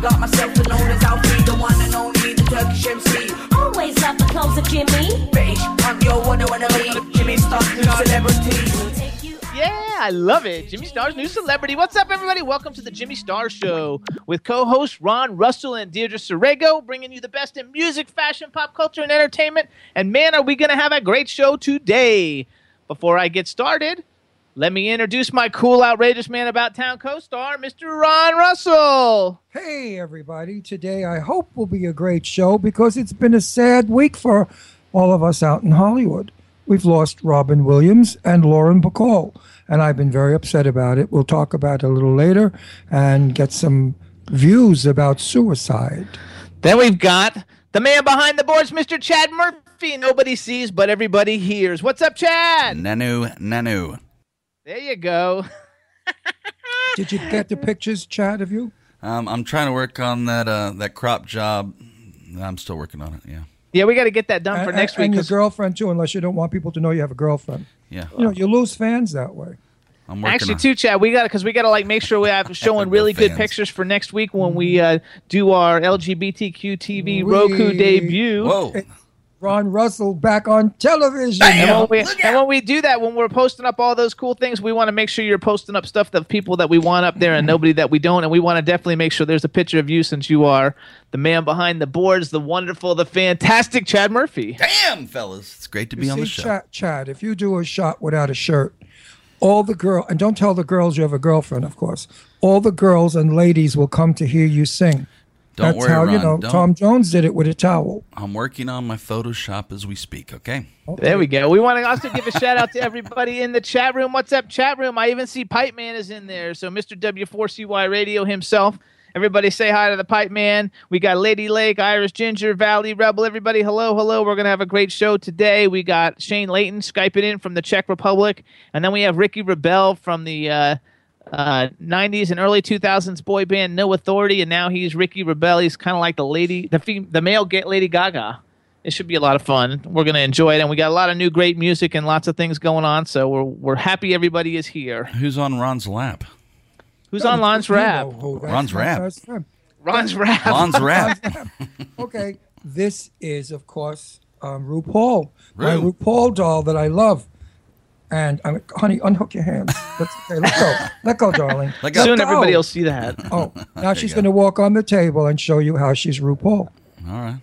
Jimmy. Big up myself and known as Alfie, the one and only, the Turkish MC. Always love the clothes of Jimmy. British, I'm your one and only. Jimmy Star, new celebrity. We'll take you Yeah, I love it. Jimmy Star's new celebrity. What's up, everybody? Welcome to the Jimmy Star Show with co hosts Ron Russell and Deirdre Sorego, bringing you the best in music, fashion, pop culture, and entertainment. And man, are we gonna have a great show today! Before I get started, let me introduce my cool, outrageous man about town co-star, Mr. Ron Russell. Hey, everybody. Today I hope will be a great show because it's been a sad week for all of us out in Hollywood. We've lost Robin Williams and Lauren Bacall, and I've been very upset about it. We'll talk about it a little later and get some views about suicide. Then we've got the man behind the boards, Mr. Chad Murphy. Nobody sees, but everybody hears. What's up, Chad? Nanu, Nanu. There you go. Did you get the pictures, Chad, of you? Um, I'm trying to work on that uh, that crop job. I'm still working on it. Yeah, Yeah, we got to get that done for And- next week. And your 'cause- girlfriend, too, unless you don't want people to know you have a girlfriend. yeah. You know, you lose fans that way. I'm working. Actually, on, too, Chad, we got because we got to like make sure we have showing No really good pictures for next week when we uh, do our LGBTQ TV Roku debut. Whoa! Ron Russell back on television. And when, we, and when we do that, when we're posting up all those cool things, we want to make sure you're posting up stuff of people that we want up there and nobody that we don't. And we want to definitely make sure there's a picture of you since you are the man behind the boards, the wonderful, the fantastic Chad Murphy. Damn, fellas, it's great to be You on the show. Chad, Chad, if you do a shot without a shirt, all the girl and don't tell the girls you have a girlfriend, of course. All the girls and ladies will come to hear you sing. Don't That's worry, how you Ron, know don't- Tom Jones did it with a towel. I'm working on my Photoshop as we speak. Okay. There we go. We want to also give a shout out to everybody in the chat room. What's up, chat room? I even see Pipe Man is in there. So Mr. W4CY Radio himself. Everybody say hi to the Pipe Man. We got Lady Lake, Irish Ginger, Valley Rebel. Everybody, hello, hello. We're going to have a great show today. We got Shayne Leighton Skyping in from the Czech Republic. And then we have Ricky Rebel from the uh, uh, 90s and early 2000s boy band No Authority. And now he's Ricky Rebel. He's kind of like the lady, the, fem- the male get Lady Gaga it should be a lot of fun. We're going to enjoy it, and we got a lot of new great music and lots of things going on. So we're we're happy everybody is here. Who's on Ron's lap? Who's on Lon's You rap? know who- that's Ron's rap. Ron's rap. Ron's rap. Okay, this is of course um, RuPaul, my RuPaul doll that I love. And I'm, honey, unhook your hands. That's okay. Let go. Let go, darling. Let go. Soon go. everybody will see that. Oh, now she's going to walk on the table and show you how she's RuPaul. All right.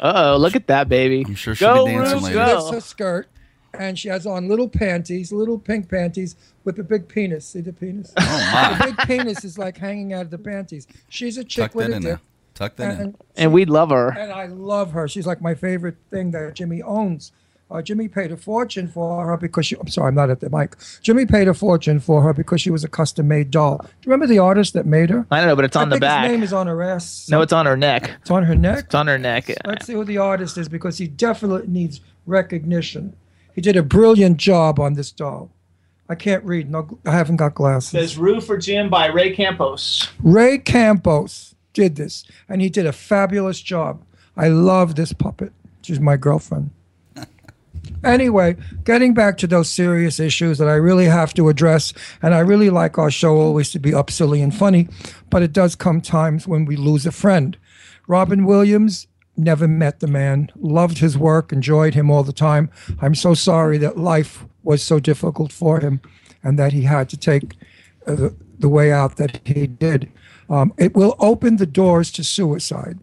Uh oh, look at that baby. I'm sure she'll go, be dancing Rube, later. Lifts Go. her skirt, and she has on little panties, little pink panties with a big penis. See the penis? Oh my. the big penis is like hanging out of the panties. She's a chick Tuck with that a in dick, there. Tuck that in. and, And we love her. and I love her. She's like my favorite thing that Jimmy owns. Uh, Jimmy paid a fortune for her because she. I'm sorry, I'm not at the mic. Jimmy paid a fortune for her because she was a custom-made doll. Do you remember the artist that made her? I don't know, but it's I on the think back. His name is on her ass. no, it's on her neck. it's on her neck. It's on her neck. Let's see who the artist is because he definitely needs recognition. He did a brilliant job on this doll. I can't read. No, I haven't got glasses. Says Rue for Jim by Ray Campos. Ray Campos did this, and he did a fabulous job. I love this puppet. She's my girlfriend. Anyway, getting back to those serious issues that I really have to address, and I really like our show always to be up silly and funny, but it does come times when we lose a friend. Robin Williams never met the man, loved his work, enjoyed him all the time. I'm so sorry that life was so difficult for him and that he had to take uh, the, the way out that he did. Um, it will open the doors to suicide.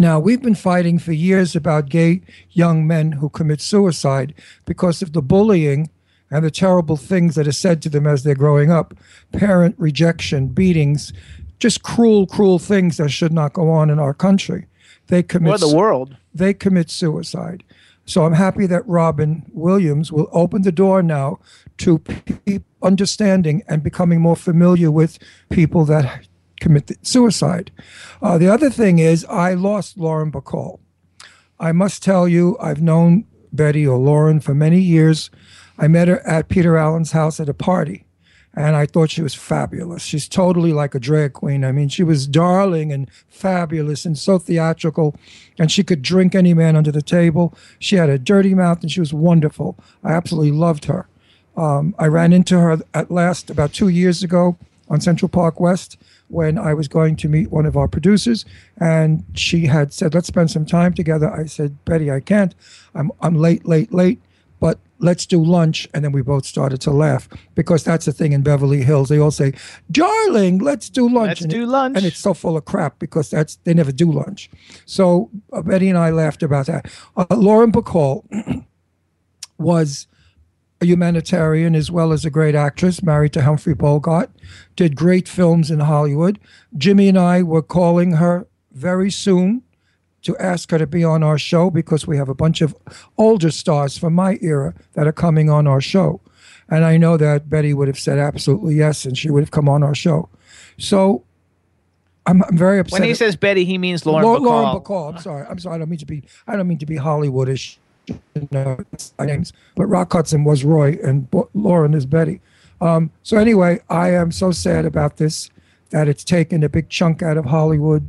Now, we've been fighting for years about gay young men who commit suicide because of the bullying and the terrible things that are said to them as they're growing up parent rejection, beatings, just cruel, cruel things that should not go on in our country. They commit Or the world. they commit suicide. So I'm happy that Robin Williams will open the door now to pe- understanding and becoming more familiar with people that commit suicide. Uh, the other thing is, I lost Lauren Bacall. I must tell you, I've known Betty or Lauren for many years. I met her at Peter Allen's house at a party, and I thought she was fabulous. She's totally like a drag queen. I mean, she was darling and fabulous and so theatrical, and she could drink any man under the table. She had a dirty mouth, and she was wonderful. I absolutely loved her. Um, I ran into her at last about two years ago on Central Park West when I was going to meet one of our producers, and she had said, "Let's spend some time together." I said, "Betty, I can't. I'm I'm late, late, late, but let's do lunch." And then we both started to laugh because that's the thing in Beverly Hills. They all say, "Darling, let's do lunch." Let's and do it- lunch. and it's so full of crap because that's they never do lunch. So uh, Betty and I laughed about that. Uh, Lauren Bacall was a humanitarian as well as a great actress, married to Humphrey Bogart, did great films in Hollywood. Jimmy and I were calling her very soon to ask her to be on our show because we have a bunch of older stars from my era that are coming on our show. And I know that Betty would have said absolutely yes, and she would have come on our show. So I'm, I'm very upset. When he says Betty, he means Lauren Lau- Bacall. Lauren Bacall. I'm sorry. I'm sorry. I don't mean to be. I don't mean to be Hollywoodish. Know, my names. But Rock Hudson was Roy, and Lauren is Betty. Um, so anyway, I am so sad about this that it's taken a big chunk out of Hollywood.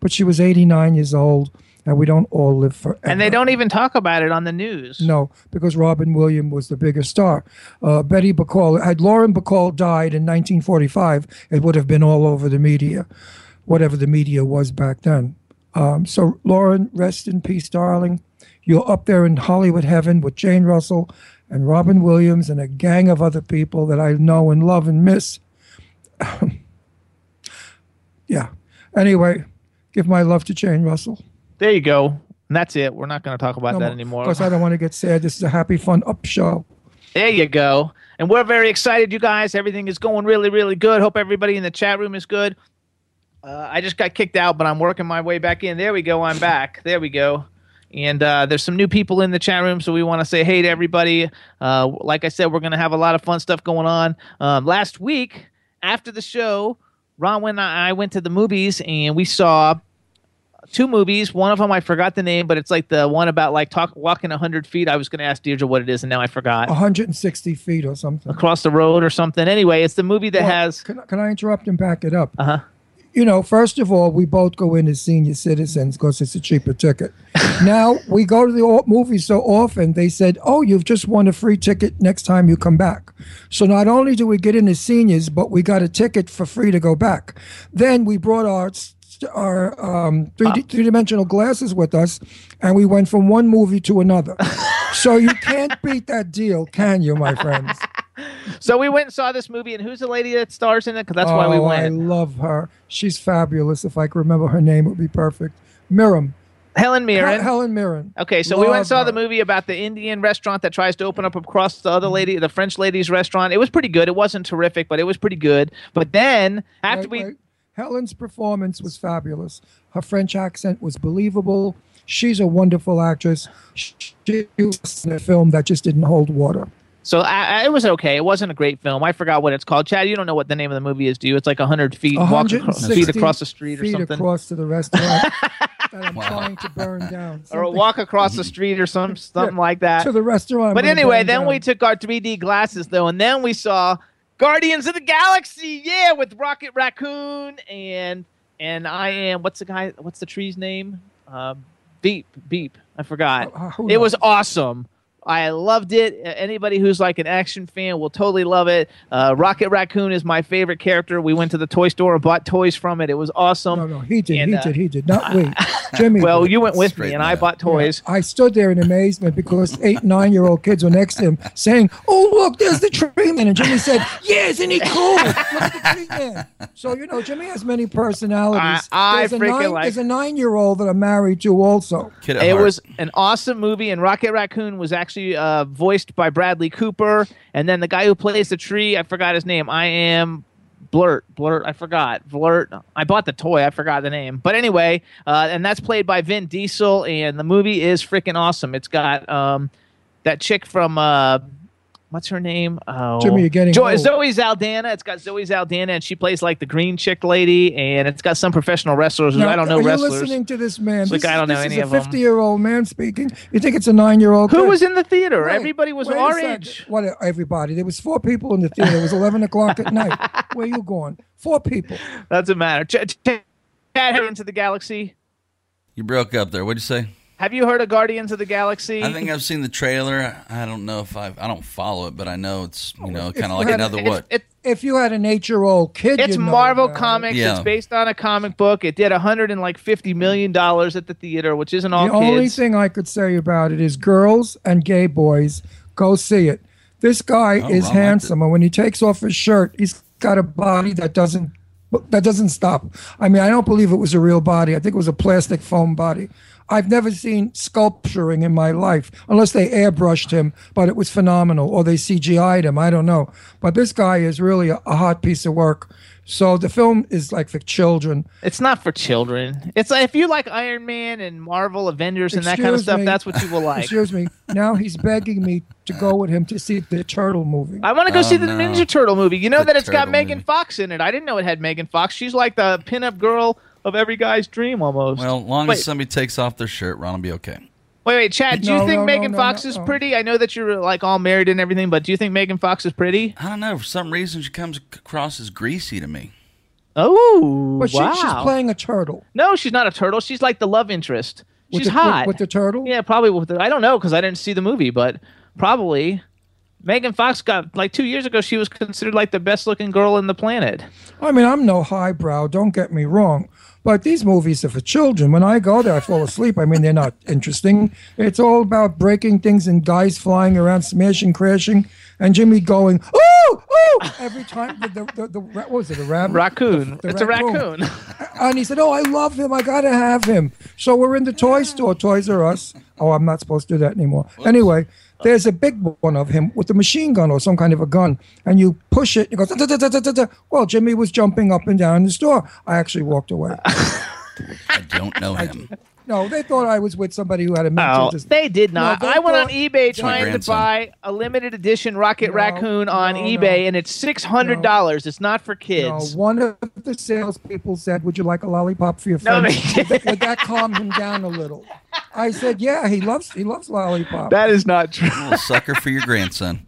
But she was 89 years old, and we don't all live forever. And they don't even talk about it on the news. No, because Robin Williams was the biggest star. Uh, Betty Bacall, had Lauren Bacall died in 1945, it would have been all over the media, whatever the media was back then. Um, so, Lauren, rest in peace, darling. You're up there in Hollywood heaven with Jane Russell and Robin Williams and a gang of other people that I know and love and miss. yeah. Anyway, give my love to Jane Russell. There you go. And that's it. We're not going to talk about that anymore. Because I don't want to get sad. This is a happy, fun up show. There you go. And we're very excited, you guys. Everything is going really, really good. Hope everybody in the chat room is good. Uh, I just got kicked out, but I'm working my way back in. There we go. I'm back. There we go. And uh, there's some new people in the chat room, so we want to say hey to everybody. Uh, like I said, we're going to have a lot of fun stuff going on. Um, last week, after the show, Ron and I went to the movies and we saw two movies. One of them I forgot the name, but it's like the one about like talk walking hundred feet. I was going to ask Deirdre what it is, and now I forgot. 160 feet or something. Across the road or something. Anyway, it's the movie that Well, has. Can, can I interrupt and back it up? Uh huh. You know, first of all, we both go in as senior citizens because it's a cheaper ticket. now we go to the movies so often. They said, "Oh, you've just won a free ticket next time you come back." So not only do we get in as seniors, but we got a ticket for free to go back. Then we brought our our um, three three dimensional glasses with us, and we went from one movie to another. so you can't beat that deal, can you, my friends? So we went and saw this movie, and who's the lady that stars in it? Because that's why we went. Oh, I love her. She's fabulous. If I could remember her name, it would be perfect. Miriam. Helen Mirren. Hel- Helen Mirren. Okay, so we went and Love saw the movie about the Indian restaurant that tries to open up across the other lady, the French lady's restaurant. It was pretty good. It wasn't terrific, but it was pretty good. But then after Wait, we, wait. Helen's performance was fabulous. Her French accent was believable. She's a wonderful actress. She was in a film that just didn't hold water. So I, I- it was okay. It wasn't a great film. I forgot what it's called. Chad, you don't know what the name of the movie is, do you? It's like hundred feet, walk across, feet across the street or something. across to the restaurant that I'm trying to burn down. or a walk across the street or some something like that. to the restaurant. But anyway, then down. we took our 3D glasses though, and then we saw Guardians of the Galaxy, yeah, with Rocket Raccoon and and I am what's the guy? What's the tree's name? Um, Beep, Beep. I forgot. Uh, it was awesome. I loved it. Anybody who's like an action fan will totally love it. Uh, Rocket Raccoon is my favorite character. We went to the toy store and bought toys from it. It was awesome. No, no, he did. And, he uh, did. He did. Not we. Jimmy. Well, you went with me, Straighten and I bought toys. I stood there in amazement because eight, nine year old kids were next to him saying, Oh, look, there's the tree man. And Jimmy said, Yeah, isn't he cool? Look at the tree man. So, you know, Jimmy has many personalities. I- I there's, a freaking nine, like- there's a nine year old that I'm married to also. Kid It heart. was an awesome movie, and Rocket Raccoon was actually uh, voiced by Bradley Cooper, and then the guy who plays the tree, I forgot his name. I am Blurt, Blurt, I forgot. Blurt. I bought the toy, I forgot the name. But anyway, uh, and that's played by Vin Diesel, and the movie is freaking awesome. It's got um, that chick from. Uh, What's her name? Oh, Jimmy, you're getting Joy, old. Zoe Saldana. It's got Zoe Saldana, and she plays like the green chick lady, and it's got some professional wrestlers. Now, I don't know are wrestlers. you listening to this man? It's like, this, I don't know this any is of a 'em. 50 year old man speaking. You think it's a nine year old Who was in the theater? Everybody was our age. What? Everybody? There was four people in the theater. It was 11 o'clock at night. Where you going? Four people. Doesn't matter. Ch- ch- Chad, heard into the galaxy. You broke up there. What'd you say? Have you heard of Guardians of the Galaxy? I think I've seen the trailer. I don't know if I I don't follow it, but I know it's you oh, know kind of like another it's, what. It's, If you had an eight year old kid, it's you'd know Marvel about it. Comics. Yeah. It's based on a comic book. It did 150 million dollars at the theater, which isn't all The only thing I could say about it is girls and gay boys go see it. This guy Oh, is Ron handsome, and when he takes off his shirt, he's got a body that doesn't that doesn't stop. I mean, I don't believe it was a real body. I think it was a plastic foam body. I've never seen sculpturing in my life, unless they airbrushed him, but it was phenomenal, or they CGI'd him. I don't know. But this guy is really a, a hot piece of work. So the film is like for children. It's not for children. It's like if you like Iron Man and Marvel, Avengers, and that kind of stuff. me. That's what you will like. Excuse me. Now he's begging me to go with him to see the turtle movie. I want to go Oh, see the no. Ninja Turtle movie. You know The that it's got turtle Megan movie. Fox in it. I didn't know it had Megan Fox. She's like the pinup girl of every guy's dream almost. Well, as long Wait. as somebody takes off their shirt, Ron will be okay. Wait, wait, Chad. Do you No, think no, no, Megan no, Fox no, is no. pretty? I know that you're like all married and everything, but do you think Megan Fox is pretty? I don't know. For some reason, she comes across as greasy to me. Oh, But she, wow. she's playing a turtle. no, she's not a turtle. She's like the love interest. With She's the, hot. With, with the turtle? yeah, probably with the. I don't know because I didn't see the movie, but probably. Megan Fox got like two years ago. She was considered like the best looking girl in the planet. I mean, I'm no highbrow, don't get me wrong. But these movies are for children. When I go there, I fall asleep. I mean, they're not interesting. It's all about breaking things and guys flying around, smashing, crashing, and Jimmy going, oh, oh, every time. The, the, the, the, what was it, a rabbit? Raccoon. The it's a raccoon. raccoon. And he said, "Oh, I love him. I gotta have him." So we're in the toy store, Toys R Us. Oh, I'm not supposed to do that anymore. Anyway, there's a big one of him with a machine gun or some kind of a gun, and you push it. It goes. "Da, da, da, da, da, da." Well, Jimmy was jumping up and down in the store. I actually walked away. I don't know him. No, they thought I was with somebody who had a mental. Oh, dis- they did not. No, they I went on eBay trying to grandson. buy a limited edition Rocket No, Raccoon on no, eBay, no. and it's six hundred dollars. It's not for No, kids. one of the salespeople said, "Would you like a lollipop for your No, friend?" they would, that, would that calm him down a little? I said, "Yeah, he loves he loves lollipop." That is not true. A little sucker for your grandson.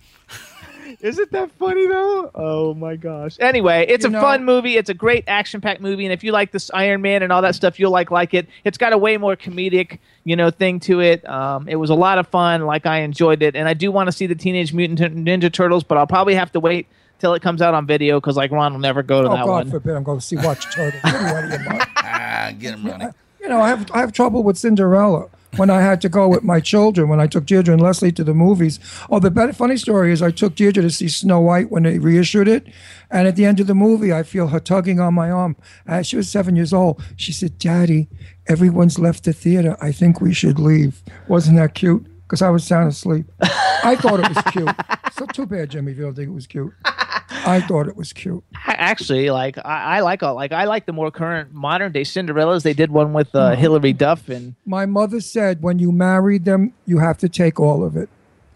Isn't that funny though? Oh my gosh. Anyway, it's You a know- fun movie. It's a great action-packed movie, and if you like this Iron Man and all that stuff, you'll like like it. It's got a way more comedic, you know, thing to it. Um, it was a lot of fun. Like I enjoyed it, and I do want to see the Teenage Mutant Ninja Turtles, but I'll probably have to wait till it comes out on video because like Ron will never go to oh that God one. God forbid! I'm going to see Watch Turtles. What are you out of your mind? Ah, get him, Ronnie. You know, I have I have trouble with Cinderella. When I had to go with my children, when I took Deirdre and Leslie to the movies. Oh, the better funny story is I took Deirdre to see Snow White when they reissued it, and at the end of the movie, I feel her tugging on my arm. Uh, she was seven years old. She said, "Daddy, everyone's left the theater. I think we should leave." Wasn't that cute? Because I was sound asleep. I thought it was cute. So too bad, Jimmy. If you don't think it was cute, I thought it was cute. I- Actually, like I, I like all like I like the more current modern day Cinderellas. They did one with uh, Hilary Duff and My mother said, when you marry them, you have to take all of it.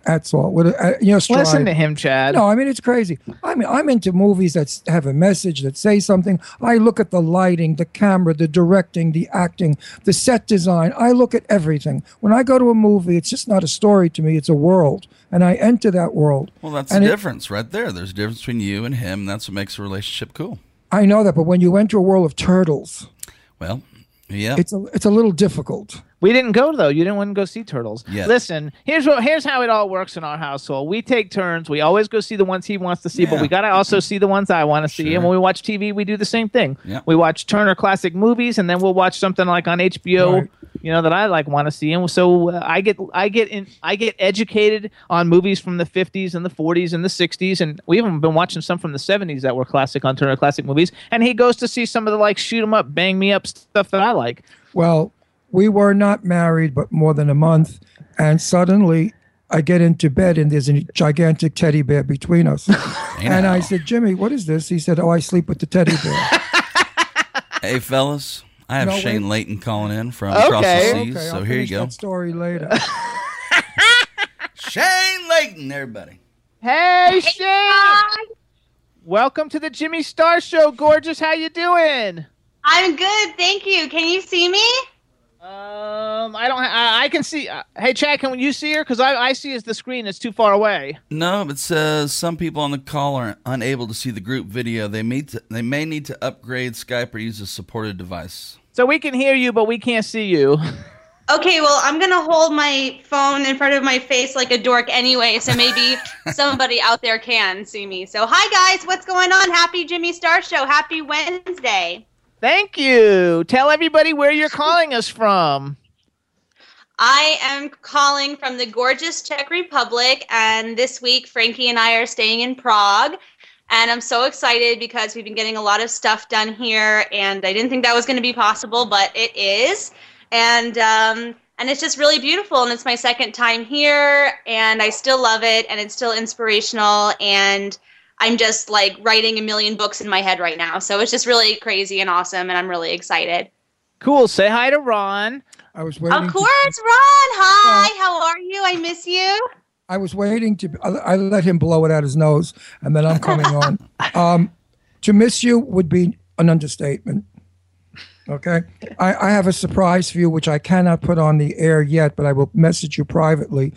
That's all. With a, uh, you know, stride. listen to him, Chad. No, I mean it's crazy. I mean I'm into movies that have a message that say something. I look at the lighting, the camera, the directing, the acting, the set design. I look at everything. When I go to a movie, it's just not a story to me. It's a world, and I enter that world. Well, that's And the it- difference right there. There's a difference between you and him. And that's what makes a relationship cool. I know that, but when you enter a world of turtles, Well, Yeah. it's a it's a little difficult. We didn't go though. You didn't want to go see turtles. Yeah. Listen, here's what here's how it all works in our household. We take turns. We always go see the ones he wants to see, but we gotta also see the ones I want to see. Sure. And when we watch TV, we do the same thing. Yeah. We watch Turner Classic Movies, and then we'll watch something like on HBO. Right. You know that I like want to see, and so uh, I get I get in I get educated on movies from the 50s and the 40s and the 60s, and we even been watching some from the 70s that were classic on Turner Classic Movies. And he goes to see some of the like shoot 'em up, bang me up stuff that I like. Well, we were not married, but more than a month, and suddenly I get into bed and there's a gigantic teddy bear between us. and I said, Jimmy, what is this? He said, Oh, I sleep with the teddy bear. Hey, fellas. I have No, Shayne wait. Leighton calling in from across the seas. okay, so I'll here you go. that story later. Shayne Leighton, everybody. Hey, Shayne! Welcome to the Jimmy Star Show, gorgeous. How you doing? I'm good, thank you. Can you see me? Um, I don't. I, I can see. Uh, hey, Chad, can you see her? Because I, I see is the screen is too far away. No, it says some people on the call are unable to see the group video. They may to, they may need to upgrade Skype or use a supported device. So we can hear you, but we can't see you. Okay, well, I'm gonna hold my phone in front of my face like a dork anyway, so maybe somebody out there can see me. So, hi guys, what's going on? Happy Jimmy Star Show. Happy Wednesday. Thank you. Tell everybody where you're calling us from. I am calling from the gorgeous Czech Republic, and this week Frankie and I are staying in Prague. And I'm so excited because we've been getting a lot of stuff done here, and I didn't think that was going to be possible, but it is. And um, and it's just really beautiful, and it's my second time here, and I still love it, and it's still inspirational, and I'm just like writing a million books in my head right now. So it's just really crazy and awesome, and I'm really excited. Cool. Say hi to Ron. I was waiting. Of to- course, Ron. Hi, how are you? I miss you. I was waiting to. I, I let him blow it out his nose, and then I'm coming on. Um, to miss you would be an understatement. Okay, I, I have a surprise for you, which I cannot put on the air yet, but I will message you privately.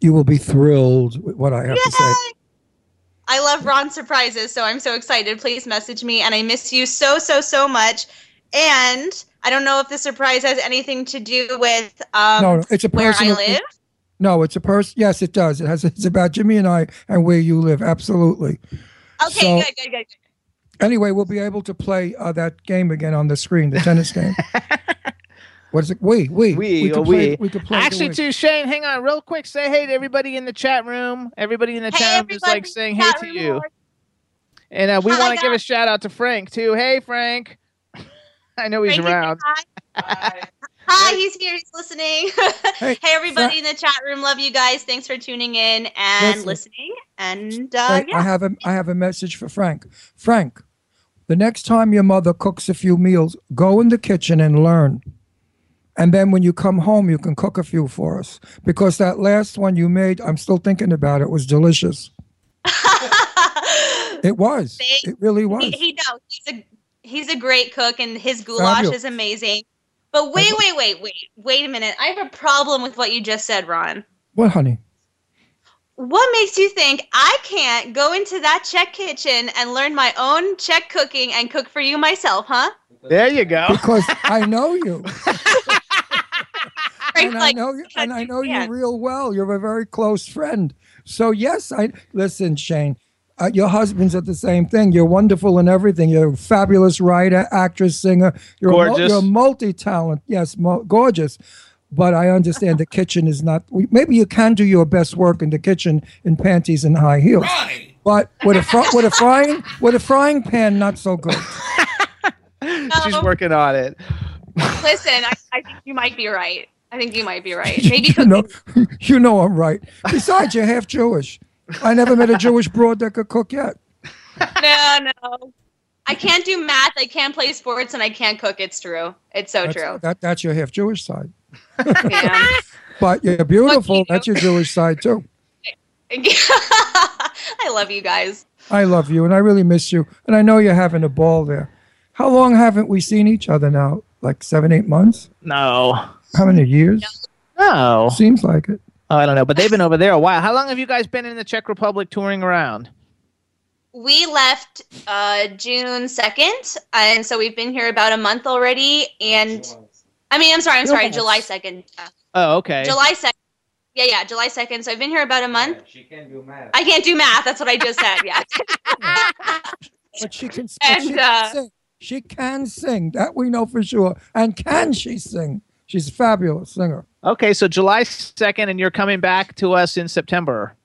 You will be thrilled with what I have to say. Yay! I love Ron surprises, so I'm so excited. Please message me, and I miss you so, so, so much. And I don't know if the surprise has anything to do with um, No, no, it's a where I live. No, it's a person. Yes, it does. It has. It's about Jimmy and I and where you live. Absolutely. Okay, So- good, good, good. Anyway, we'll be able to play uh, that game again on the screen, the tennis game. what is it? We, we, We, could or play. we. We could play. Actually, too, Shayne, hang on real quick. Say hey to everybody in the chat room. Everybody in the Hey, chat room is like saying hey to you. wars. And uh, we want to give a shout out to Frank too. Hey, Frank. I know he's Frankie, say around. Hi. Hi, he's here. He's listening. Hey, hey, everybody in the chat room. Love you guys. Thanks for tuning in and Listen. listening. And uh, Frank, I have a I have a message for Frank. Frank, the next time your mother cooks a few meals, go in the kitchen and learn. And then when you come home, you can cook a few for us because that last one you made, I'm still thinking about it, was delicious. It was. Thank- It really was. he, he knows he's a he's a great cook and his goulash Fabulous. is amazing. But wait, wait, wait, wait, wait a minute. I have a problem with what you just said, Ron. What, honey? What makes you think I can't go into that Czech kitchen and learn my own Czech cooking and cook for you myself, huh? There you go. Because I know you. Frank's and like, I know you, and I know you can't. real well. You're a very close friend. So yes, I listen, Shayne. Uh, your husband's at the same thing. You're wonderful in everything. You're a fabulous writer, actress, singer. You're A, Gorgeous. mul- you're a multi-talent. Yes, mo- gorgeous. But I understand the kitchen is not. Maybe you can do your best work in the kitchen in panties and high heels. Ronnie! But with a fr- with a frying with a frying pan, not so good. She's No. working on it. Listen, I, I think you might be right. I think you might be right. Maybe you know, you know I'm right. Besides, you're half Jewish. I never met a Jewish broad that could cook yet. No, no. I can't do math. I can't play sports, and I can't cook. It's true. It's so That's, true. That, that's your half Jewish side. Yeah. But you're beautiful. you. That's your Jewish side too. I love you guys. I love you and I really miss you. And I know you're having a ball there. How long haven't we seen each other now? Like seven, eight months? No. How many years? No. Seems like it. Oh, I don't know, but they've been over there a while. How long have you guys been in the Czech Republic touring around? we left uh, June second, and so we've been here about a month already. And I mean, I'm sorry, I'm sorry, July second. Oh, okay. July second. Yeah, yeah, July second. So I've been here about a month. She can't do math. I can't do math. That's what I just said. Yeah. But she can, but And, she, uh, can sing. she can sing. That we know for sure. And can she sing? She's a fabulous singer. Okay, so July 2nd, and you're coming back to us in September.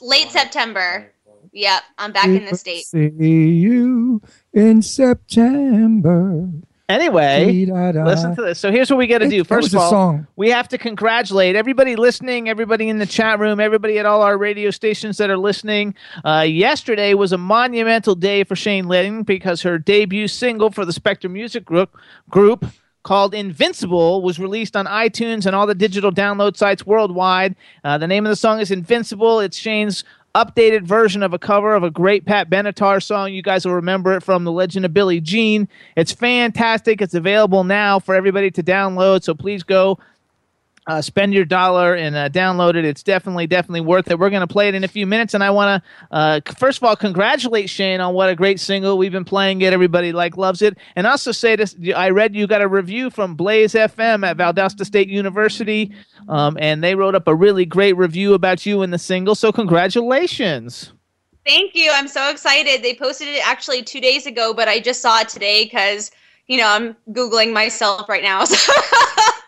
Late September. Yep, I'm back in the state. See you in September. Anyway, Dee-da-da. listen to this. So here's what we got to do. First of all, song. we have to congratulate everybody listening, everybody in the chat room, everybody at all our radio stations that are listening. Uh, yesterday was a monumental day for Shayne Leighton because her debut single for the Spectre Music Group group called Invincible was released on iTunes and all the digital download sites worldwide. Uh, the name of the song is Invincible. It's Shayne's updated version of a cover of a great Pat Benatar song. You guys will remember it from The Legend of Billie Jean. It's fantastic. It's available now for everybody to download. So please go uh, spend your dollar and uh, download it. It's definitely, definitely worth it. We're going to play it in a few minutes, and I want to uh, first of all congratulate Shayne on what a great single we've been playing. It everybody like loves it, and also say this: I read you got a review from Blaze FM at Valdosta State University, um, and they wrote up a really great review about you and the single. So congratulations! Thank you. I'm so excited. They posted it actually two days ago, but I just saw it today because you know I'm googling myself right now. So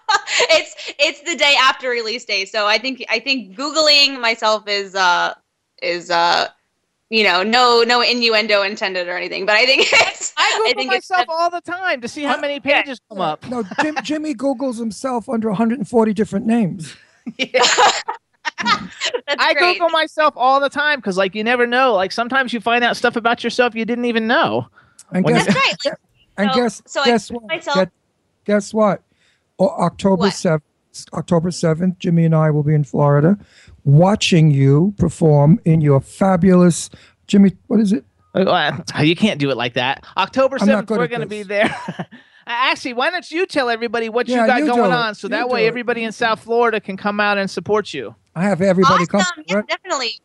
it's it's the day after release day, so I think I think googling myself is uh is uh you know no no innuendo intended or anything, but I think it's I Google think it's myself all the time to see how many pages come up. No, Jim, Jimmy Googles himself under 140 different names. that's I great. Google myself all the time because, like, you never know. Like, sometimes you find out stuff about yourself you didn't even know. And When guess, That's right. Like, and so- guess, so I guess put what? myself- Guess, guess what? O- October 7th, October 7th, Jimmy and I will be in Florida watching you perform in your fabulous, Jimmy, what is it? Uh, You can't do it like that. October 7th, we're going to be there. Actually, why don't you tell everybody what Yeah, you got you going on so You that do way it. everybody in South Florida can come out and support you? I have everybody come. awesome. Yeah, definitely.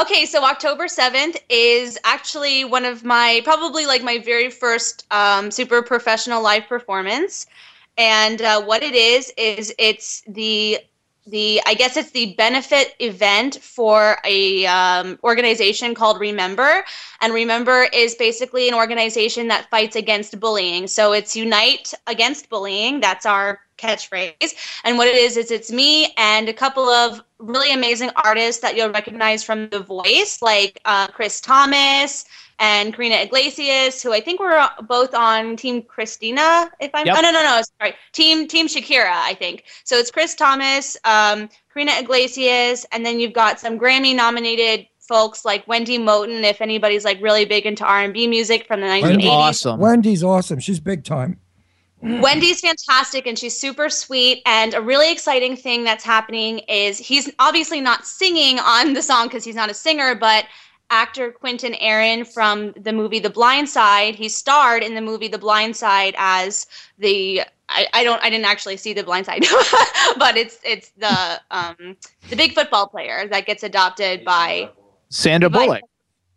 Okay, so October 7th is actually one of my probably like my very first um, super professional live performance. And uh, what it is is it's the the I guess it's the benefit event for a um, organization called Remember, and Remember is basically an organization that fights against bullying. So it's Unite Against Bullying. That's our catchphrase. And what it is is it's me and a couple of really amazing artists that you'll recognize from The Voice, like uh, Chris Thomas and Karina Iglesias, who I think were both on Team Christina. If I'm Yep. oh no no no sorry Team Team Shakira I think. So it's Chris Thomas, um, Karina Iglesias, and then you've got some Grammy nominated folks like Wendy Moten. If anybody's like really big into R and B music from the 1980s. Awesome. Wendy's awesome. She's big time. Wendy's fantastic and she's super sweet. And a really exciting thing that's happening is he's obviously not singing on the song because he's not a singer, but actor Quinton Aaron from the movie The Blind Side, he starred in the movie The Blind Side as the I, I don't I didn't actually see The Blind Side, but it's it's the um the big football player that gets adopted by Sandra Like- Bullock.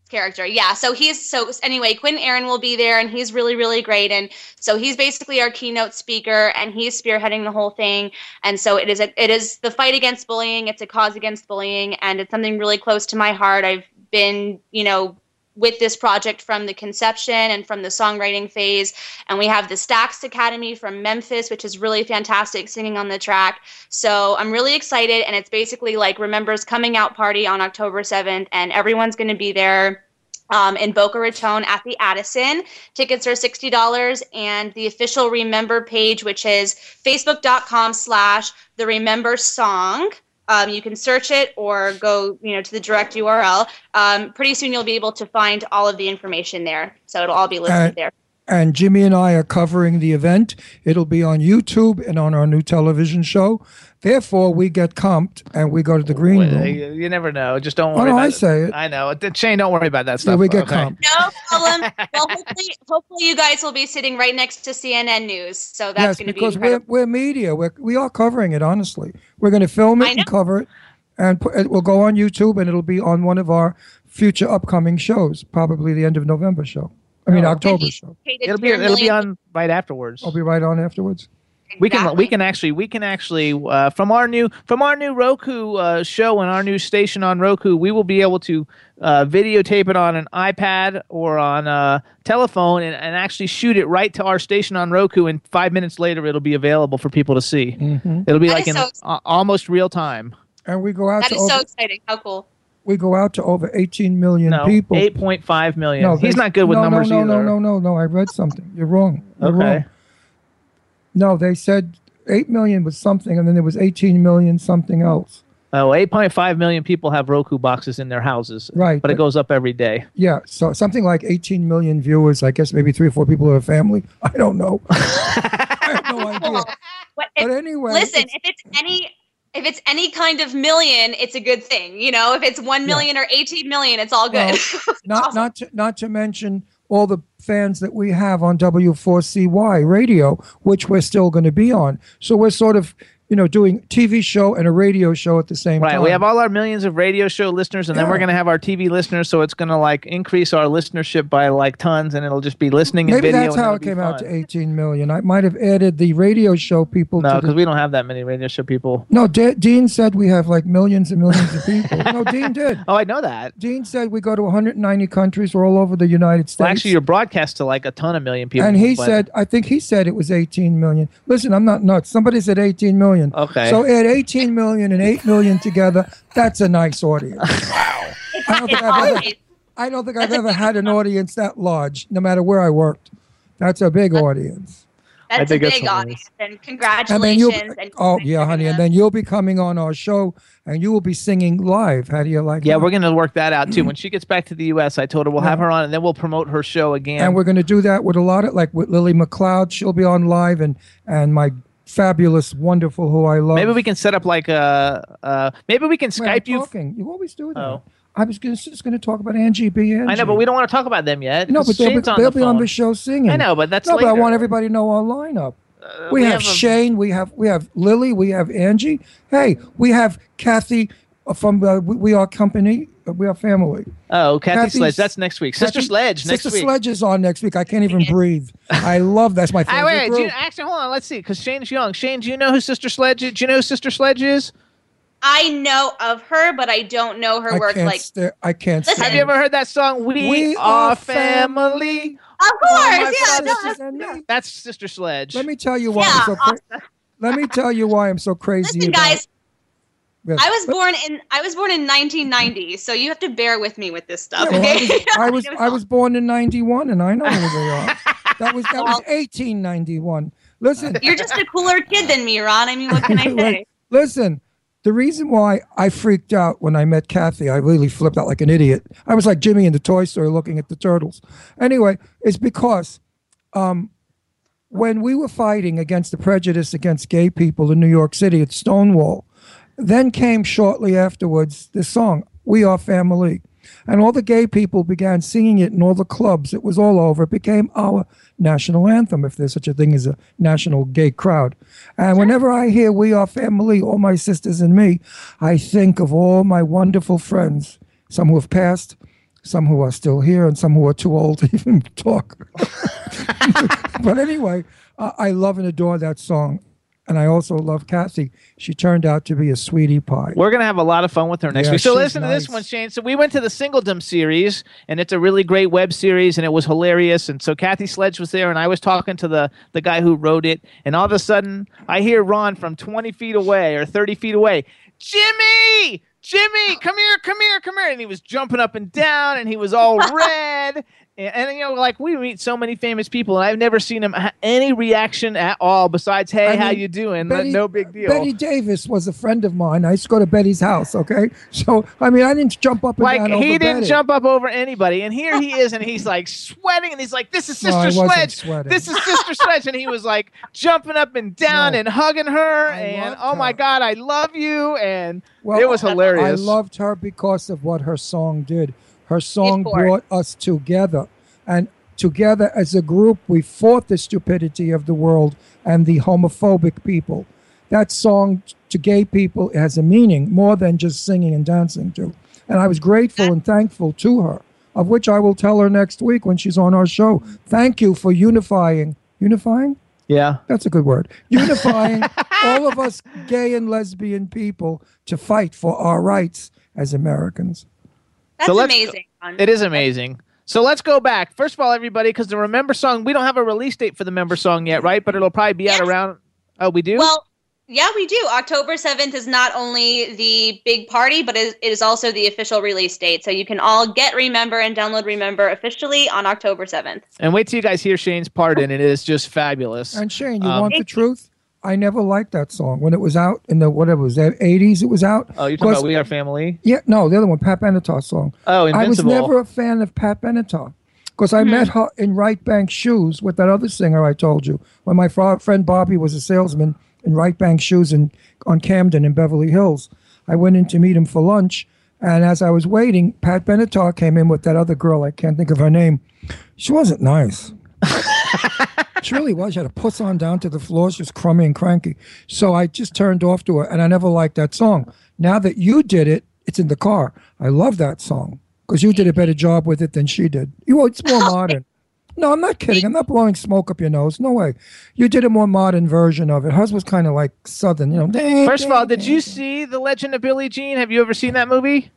character. Yeah. So he's so anyway, Quinton Aaron will be there and he's really, really great. And so he's basically our keynote speaker and he's spearheading the whole thing. And so it is a, it is the fight against bullying. It's a cause against bullying and it's something really close to my heart. I've been, you know, with this project from the conception and from the songwriting phase. And we have the Stax Academy from Memphis, which is really fantastic singing on the track. So I'm really excited. And it's basically like Remember's coming out party on October 7th, and everyone's going to be there. Um, in Boca Raton at the Addison. Tickets are $60 and the official Remember page, which is facebook.com slash the Remember song. Um, you can search it or go, you know, to the direct URL. Um, pretty soon you'll be able to find all of the information there. So it'll all be listed Uh, there. And Jimmy and I are covering the event. It'll be on YouTube and on our new television show. Therefore, we get comped and we go to the green room. You, you never know. Just don't Oh, worry no, about I it. say it. I know. D- Shayne, don't worry about that stuff. Yeah, we get okay? comped. No problem. well, hopefully, hopefully you guys will be sitting right next to CNN News. So that's yes, going to be because we're, we're media. We're, we are covering it, honestly. We're going to film it and cover it. And put, it will go on YouTube and it'll be on one of our future upcoming shows, probably the end of November show. I mean. October show. It'll be it'll be on right afterwards. I'll be right on afterwards. We can we can actually we can actually uh, from our new from our new Roku uh, show and our new station on Roku we will be able to uh, videotape it on an iPad or on a telephone and, and actually shoot it right to our station on Roku and five minutes later it'll be available for people to see. Mhm. It'll be That like in so a- almost real time. And we go out That to is so exciting. How cool. We go out to over 18 million No, people. eight point five million. No, He's they- not good with no, numbers no, no, either. No, no, no, no. I read something. You're wrong. You're Okay. wrong. No, they said 8 million was something, and then there was 18 million something else. Oh, 8.5 million people have Roku boxes in their houses. Right, But it goes up every day. Yeah, so something like 18 million viewers. I guess maybe three or four people in a family. I don't know. I have no idea. What- But if- anyway, listen, if it's any if it's any kind of million, it's a good thing. You know, if it's one million or eighteen million, it's all good. Well, not not to, not to mention all the fans that we have on W4CY radio, which we're still going to be on. So we're sort of, you know, doing TV show and a radio show at the same Right. time. Right. We have all our millions of radio show listeners, and then we're going to have our TV listeners. So it's going to like increase our listenership by like tons, and it'll just be listening and Maybe video. that's how it came out to 18 million. I might have added the radio show people No, because we don't have that many radio show people. No, De- Dean said we have like millions and millions of people. no, Dean did. Oh, I know that. Dean said we go to 190 countries. We're all over the United States. Well, actually, you're broadcast to like a ton of million people. and he said, I think he said it was 18 million. Listen, I'm not nuts. Somebody said 18 million. Okay. So add 18 million and 8 million together. That's a nice audience. I don't think It's I've ever, I don't think I've ever had an audience that large, no matter where I worked. That's a big audience. That's a think that's big audience, and And congratulations. you'll, oh yeah, honey, and then you'll be coming on our show, and you will be singing live. How do you like? It? Yeah, that? we're going to work that out too. When she gets back to the U.S., I told her we'll have her on, and then we'll promote her show again. and we're going to do that with a lot of like with Lily McLeod. She'll be on live, and and my fabulous, wonderful, who I love. maybe we can set up like a. Uh, maybe we can Skype you. talking. You always do that. Oh. I was just going to talk about Angie B. Angie. I know, but we don't want to talk about them yet. No, but they'll, be, on they'll the be on the show singing. I know, but that's no. But I want everybody to know our lineup. Uh, we, have, a- Shayne. We have we have Lily. We have Angie. Hey, we have Kathy uh, from uh, We We Are Company. We are family. Oh, Kathy Kathy's- Sledge. That's next week. Sister Kathy- Sledge next Sister week. Sledge is on next week. I can't even breathe. I love that's my favorite wait, wait, do you, actually, hold on. Let's see, because Shayne's young. Shayne, do you know who Sister Sledge is? Do you know who Sister Sledge is? I know of her, but I don't know her I work. can't Like, stare. I can't. Listen, Have you ever heard that song? We, We are are family. of course, yeah, no, sisters that's- and me. That's Sister Sledge. Let me tell you why Yeah, I'm so. Cra- let me tell you why I'm so crazy. Listen, about guys, Yes. I was born in I was born in 1990, so you have to bear with me with this stuff. Yeah, well, okay? I was I was, I was born in '91, and I know who they are. That was that was 1891. Listen, You're just a cooler kid than me, Ron. I mean, what can I say? Like, listen. The reason why I freaked out when I met Kathy, I really flipped out like an idiot. I was like Jimmy in the toy Story looking at the turtles. Anyway, it's because um, when we were fighting against the prejudice against gay people in New York City at Stonewall, then came shortly afterwards this song, We Are Family. And all the gay people began singing it in all the clubs. It was all over. It became our national anthem, if there's such a thing as a national gay crowd. And whenever I hear We Are Family, all my sisters and me, I think of all my wonderful friends, some who have passed, some who are still here, and some who are too old to even talk. but anyway, I love and adore that song. And I also love Kathy. She turned out to be a sweetie pie. We're gonna have a lot of fun with her next Yeah, week. So she's listen to this one, Shayne. So we went to the Singledom series, and it's a really great web series, and it was hilarious. And so Kathy Sledge was there, and I was talking to the the guy who wrote it, and all of a sudden I hear Ron from 20 feet away or 30 feet away, Jimmy. Jimmy, come here, come here, come here. And he was jumping up and down and he was all red. And, and, you know, like we meet so many famous people, and I've never seen him ha- any reaction at all besides, hey, I how mean, you doing? Betty- no big deal. Bette Davis was a friend of mine. I used to go to Betty's house. Okay, so I mean, I didn't jump up and like down he didn't Betty. jump up over anybody and here he is and he's like sweating and he's like this is No, sister wasn't sledge sweating. this is sister sledge and he was like jumping up and down No. and hugging her I and oh my god i love you and Well, it was hilarious I loved her because of what her song did. Her song brought us together, and together as a group, we fought the stupidity of the world and the homophobic people. That song to gay people has a meaning more than just singing and dancing to. And I was grateful and thankful to her, of which I will tell her next week when she's on our show. Thank you for unifying. Unifying? Yeah. That's a good word. Unifying all of us gay and lesbian people to fight for our rights as Americans. That's So let's- amazing. Ron. It is amazing. So let's go back. First of all, everybody, because the Remember song, we don't have a release date for the Member song yet, right? But it'll probably be out around. Oh, we do. Well, yeah, we do. October 7th is not only the big party, but it it is also the official release date. So you can all get Remember and download Remember officially on October 7th. and wait till you guys hear Shayne's part in it. It is just fabulous. And Shayne, you Um, want the truth? I never liked that song when it was out in the whatever was that 80s. It was out. Oh, you're talking about We Are Family? Yeah, no, the other one, Pat Benatar song. Oh, Invincible. I was never a fan of Pat Benatar because I hmm. met her in Right Bank Shoes with that other singer I told you. When my fr- friend Bobby was a salesman in Right Bank Shoes in, on Camden in Beverly Hills, I went in to meet him for lunch. And as I was waiting, Pat Benatar came in with that other girl. I can't think of her name. She wasn't nice. she really was. She had a puss on down to the floor. She was crummy and cranky. So I just turned off to her, and I never liked that song. Now that you did it, it's in the car. I love that song because you did a better job with it than she did. You, know, it's more modern. No, I'm not kidding. I'm not blowing smoke up your nose. No way. You did a more modern version of it. Hers was kind of like southern, you know. First of all, did you see The Legend of Billie Jean? Have you ever seen that movie?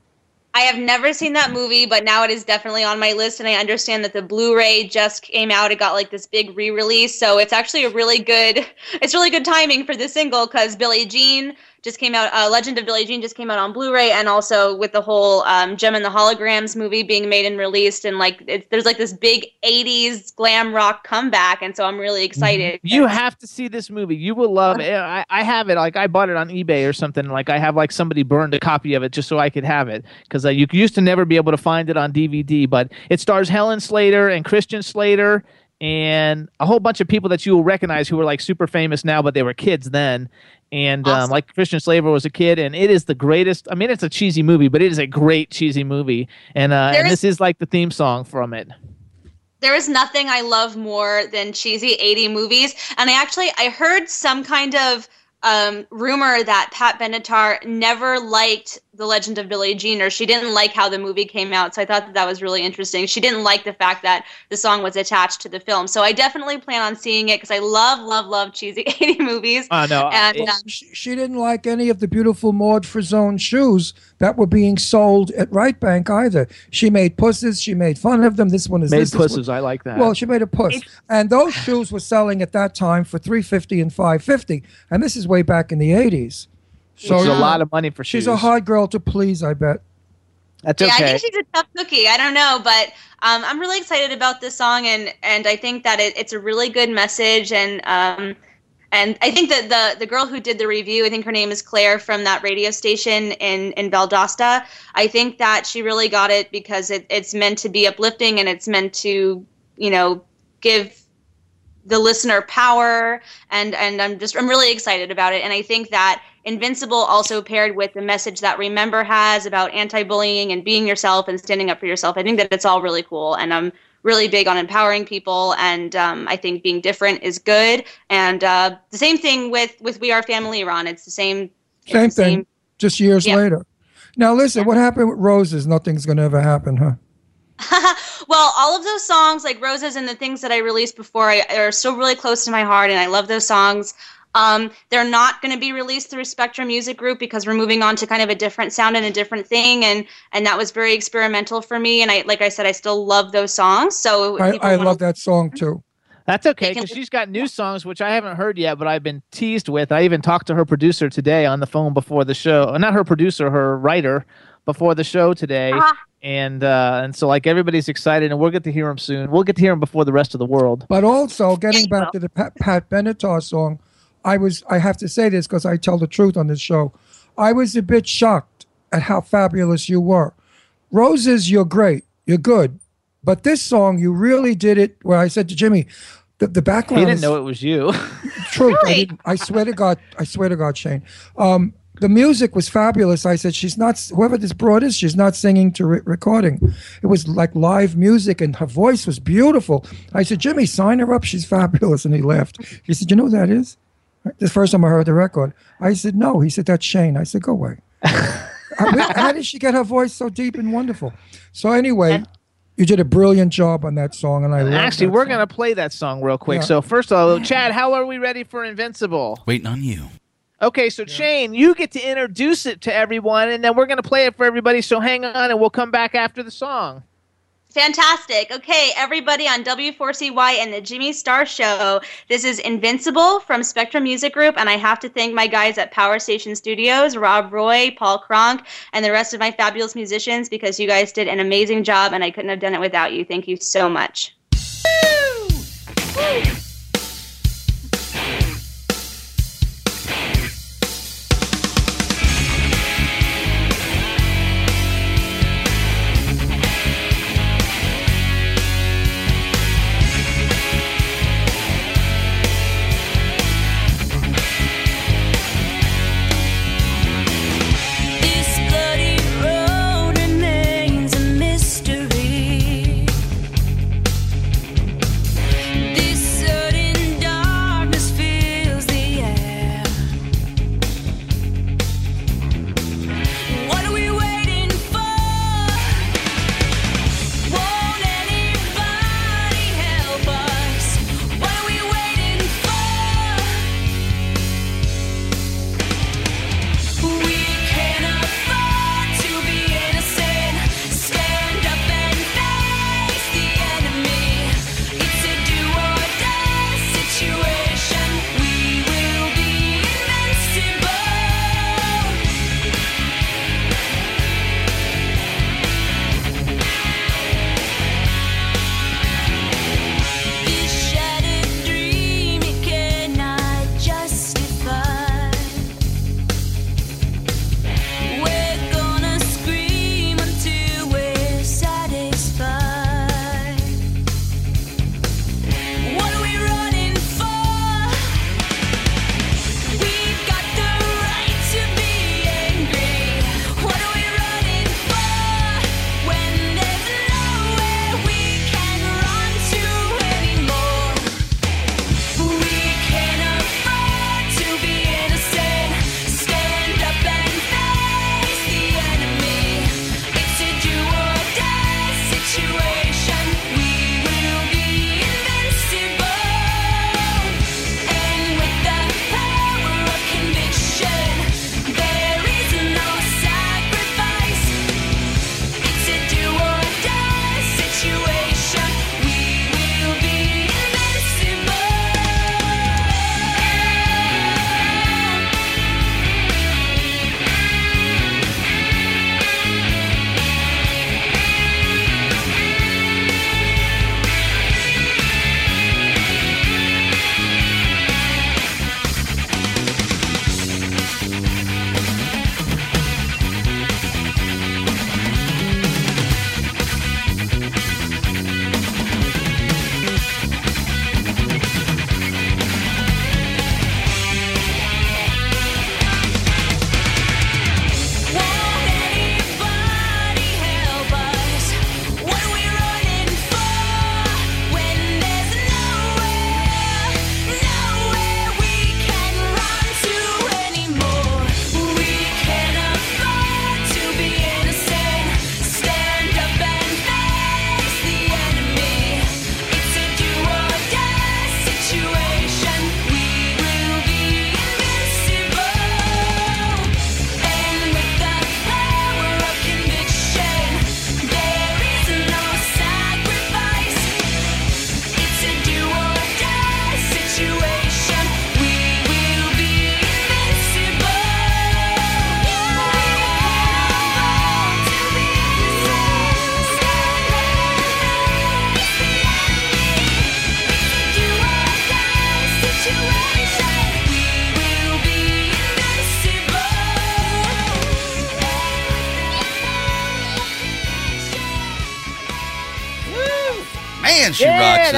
I have never seen that movie, but now it is definitely on my list, and I understand that the Blu-ray just came out. It got like this big re-release, so it's actually a really good. It's really good timing for the single because Billie Jean just came out. Uh, Legend of Billie Jean just came out on Blu-ray, and also with the whole um, Jem and the Holograms movie being made and released, and like it, there's like this big '80s glam rock comeback, and so I'm really excited. You have to see this movie. You will love it. I, I have it. Like I bought it on eBay or something. Like I have like somebody burned a copy of it just so I could have it because uh, you used to never be able to find it on DVD. But it stars Helen Slater and Christian Slater and a whole bunch of people that you will recognize who are like super famous now, but they were kids then. And um, like Christian Slater was a kid, and it is the greatest. I mean, it's a cheesy movie, but it is a great cheesy movie. And uh, and is- this is like the theme song from it. there is nothing I love more than cheesy 80 movies. And I actually I heard some kind of um, rumor that Pat Benatar never liked The Legend of Billie Jean, or she didn't like how the movie came out. So I thought that that was really interesting. She didn't like the fact that the song was attached to the film. So I definitely plan on seeing it because I love, love, love cheesy 80 movies. Oh no, And it- uh, She, she didn't like any of the beautiful Maud Frizon shoes that were being sold at Right Bank either. She made pusses. She made fun of them. This one is made this, this one- I like that. Well, she made a puss, and those shoes were selling at that time for three fifty and five fifty, and this is way back in the eighties. So it's a yeah, lot of money for she's a hard girl to please. I bet. That's yeah, I think she's a tough cookie. I don't know, but um, I'm really excited about this song, and and I think that it, it's a really good message, and um, and I think that the the girl who did the review, I think her name is Claire from that radio station in in Valdosta. I think that she really got it because it, it's meant to be uplifting, and it's meant to you know give the listener power and and I'm just I'm really excited about it and I think that Invincible also paired with the message that Remember has about anti-bullying and being yourself and standing up for yourself I think that it's all really cool and I'm really big on empowering people and um, I think being different is good and uh, the same thing with with We Are Family Ron it's the same Same the thing, just years Yeah. later. Now listen, what happened with roses? Nothing's gonna ever happen, huh? well, all of those songs, like Roses and the things that I released before, I, are still really close to my heart, and I love those songs. Um, they're not going to be released through Spectrum Music Group because we're moving on to kind of a different sound and a different thing, and and that was very experimental for me. And I, like I said, I still love those songs. So I, I wanna- love that song too. That's okay because she's got new songs which I haven't heard yet, but I've been teased with. I even talked to her producer today on the phone before the show. Uh, Not her producer, her writer before the show today. Ah. And uh, and so like everybody's excited, and we'll get to hear him soon. We'll get to hear him before the rest of the world. But also, getting back to the Pat, Pat Benatar song, I was I have to say this because I tell the truth on this show. I was a bit shocked at how fabulous you were. Roses, you're great, you're good, but this song you really did it. Where I said to Jimmy, the, the background. He didn't is know it was you. truth. I, didn't, I swear to God, I swear to God, Shayne. Um, the music was fabulous. I said, she's not, whoever this broad is, she's not singing to re- recording. It was like live music and her voice was beautiful. I said, Jimmy, sign her up. She's fabulous. And he laughed. He said, you know who that is? The first time I heard the record. I said, no. He said, that's Shayne. I said, go away. how, how did she get her voice so deep and wonderful? So anyway, you did a brilliant job on that song, and I love Actually, that we're song. gonna play that song real quick. Yeah. So first of all, Chad, how are we ready for Invincible? Waiting on you. Okay, so Shayne, you get to introduce it to everyone, and then we're gonna play it for everybody. So hang on, and we'll come back after the song. Fantastic. Okay, everybody on W4CY and the Jimmy Star Show. This is Invincible from Spectrum Music Group, and I have to thank my guys at Power Station Studios, Rob Roy, Paul Kronk, and the rest of my fabulous musicians because you guys did an amazing job, and I couldn't have done it without you. Thank you so much. This